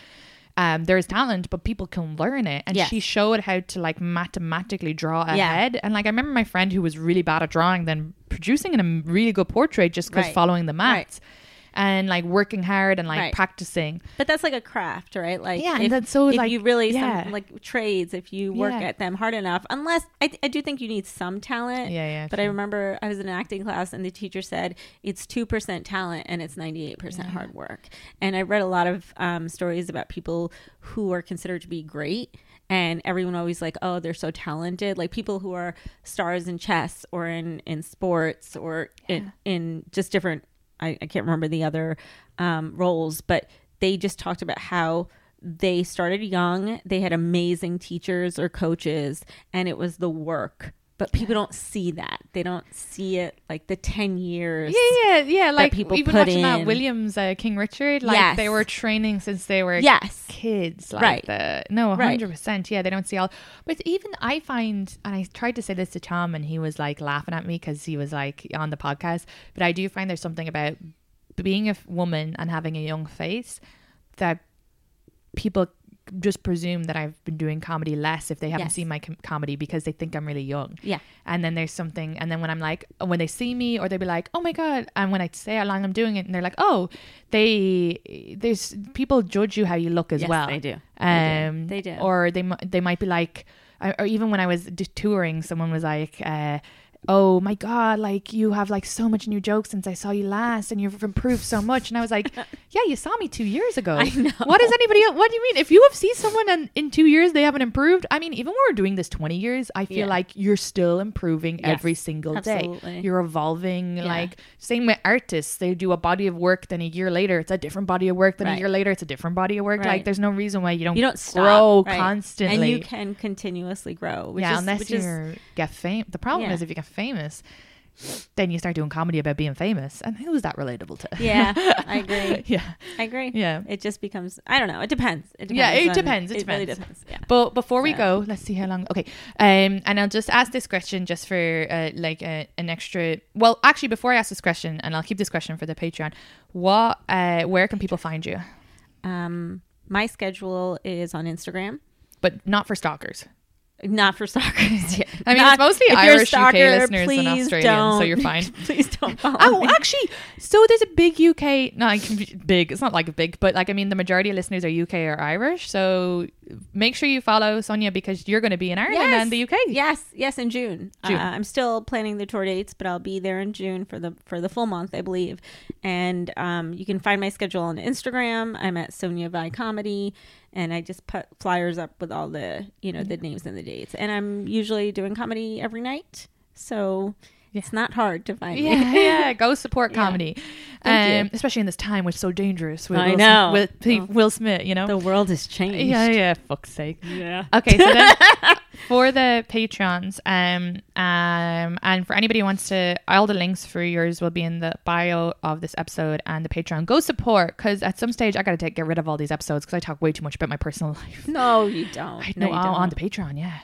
Um, there's talent, but people can learn it. And she showed how to like mathematically draw Yeah. ahead. And like I remember my friend who was really bad at drawing, then producing a really good portrait just because Right. following the maths and like working hard and like Right. practicing. But that's like a craft, right? Like Yeah, and that's so, if like- you really yeah. some like trades, if you work Yeah. at them hard enough, unless I, I do think you need some talent. Yeah, yeah, But I remember I was in an acting class and the teacher said it's two percent talent and it's ninety eight percent hard work. And I read a lot of um, stories about people who are considered to be great. And everyone always like, oh, they're so talented. Like people who are stars in chess or in, in sports or in, in just different I, I can't remember the other um, roles, but they just talked about how they started young. They had amazing teachers or coaches, and it was the work. But people don't see that. They don't see it like the 10 years. Yeah, yeah, yeah. Like people even watching that. Williams uh, King Richard, like Yes. they were training since they were Yes. kids. Like Right. the no, hundred percent. Yeah, they don't see all. But even I find, and I tried to say this to Tom, and he was like laughing at me because he was like on the podcast. But I do find there's something about being a woman and having a young face that people just presume that I've been doing comedy less if they haven't Yes. seen my com- comedy because they think I'm really young. Yeah. And then there's something, and then when I'm like, when they see me, or they'll be like, "Oh my god!" And when I say how long I'm doing it, and they're like, "Oh, they there's people judge you how you look as Yes, well." they do. They do. Um, They do. Or they they might be like, or even when I was touring, someone was like. Uh, Oh my god! Like you have like so much new jokes since I saw you last, and you've improved so much. And I was like, [laughs] "Yeah, you saw me two years ago. I know. What does anybody else? What do you mean? If you have seen someone and in two years they haven't improved, I mean, even when we're doing this twenty years, I feel Yeah. like you're still improving Yes, every single absolutely. day. You're evolving. Yeah. Like same with artists, they do a body of work, then a year later it's a different body of work, then a year later it's a different body of work. Like there's no reason why you don't You don't stop, grow right. constantly. and you can continuously grow. Which yeah, is, unless you is, get fame. The problem Yeah. is if you get famous, then you start doing comedy about being famous, and who's that relatable to? yeah, I [laughs] agree. yeah. I agree. Yeah. it just becomes. I don't know. It depends. It depends Yeah, it on- depends, it really depends. depends. Yeah. But before we go, let's see how long. Okay, um, and I'll just ask this question just for uh, like uh, an extra. Well, actually, before I ask this question, and I'll keep this question for the Patreon. What, uh, where can people find you? Um, my schedule is on Instagram. But not for stalkers. Not for stalkers. [laughs] Yeah. [laughs] I mean, Not- it's mostly Irish UK listeners and Australians, so you're fine. [laughs] please don't follow Oh, me. actually, so there's a big UK, like big, it's not like big, but like, I mean, the majority of listeners are UK or Irish. So make sure you follow Sonya because you're going to be in Ireland and the UK. Yes, yes, in June. June. Uh, I'm still planning the tour dates, but I'll be there in June for the for the full month, I believe. And um, you can find my schedule on Instagram. I'm at Sonya Vai Comedy, and I just put flyers up with all the you know the names and the dates. And I'm usually doing comedy every night, so it's not hard to find Yeah, yeah, [laughs] go support comedy, Thank um, especially in this time, which is so dangerous. With I Will know. Smith, with Oh. Will Smith, you know. the world has changed. yeah, yeah, fuck's sake. yeah. Okay, so then [laughs] for the patrons, um, um, and for anybody who wants to, all the links for yours will be in the bio of this episode and the Patreon. Go support because at some stage I got to take get rid of all these episodes because I talk way too much about my personal [laughs] life. No, you don't. I no, know you on, don't. on the Patreon, yeah.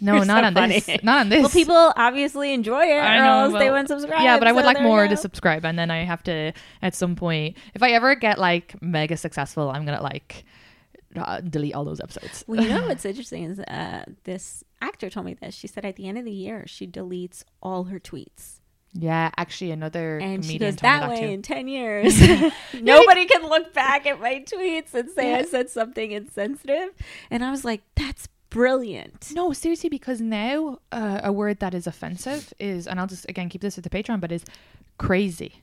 No, You're not so on funny. this. Not on this. Well, people obviously enjoy it, I or know, else they wouldn't subscribe. Yeah, but I would so like more to subscribe, and then I have to at some point. If I ever get like mega successful, I'm gonna like uh, delete all those episodes. Well, you know [laughs] what's interesting is uh, this actor told me this. She said at the end of the year she deletes all her tweets, Yeah, actually, another and she goes me that way too. in ten years, [laughs] [laughs] nobody can look back at my tweets and say I said something insensitive. And I was like, that's brilliant. No, seriously, because now uh, a word that is offensive is, and I'll just again keep this at the Patreon, but is crazy.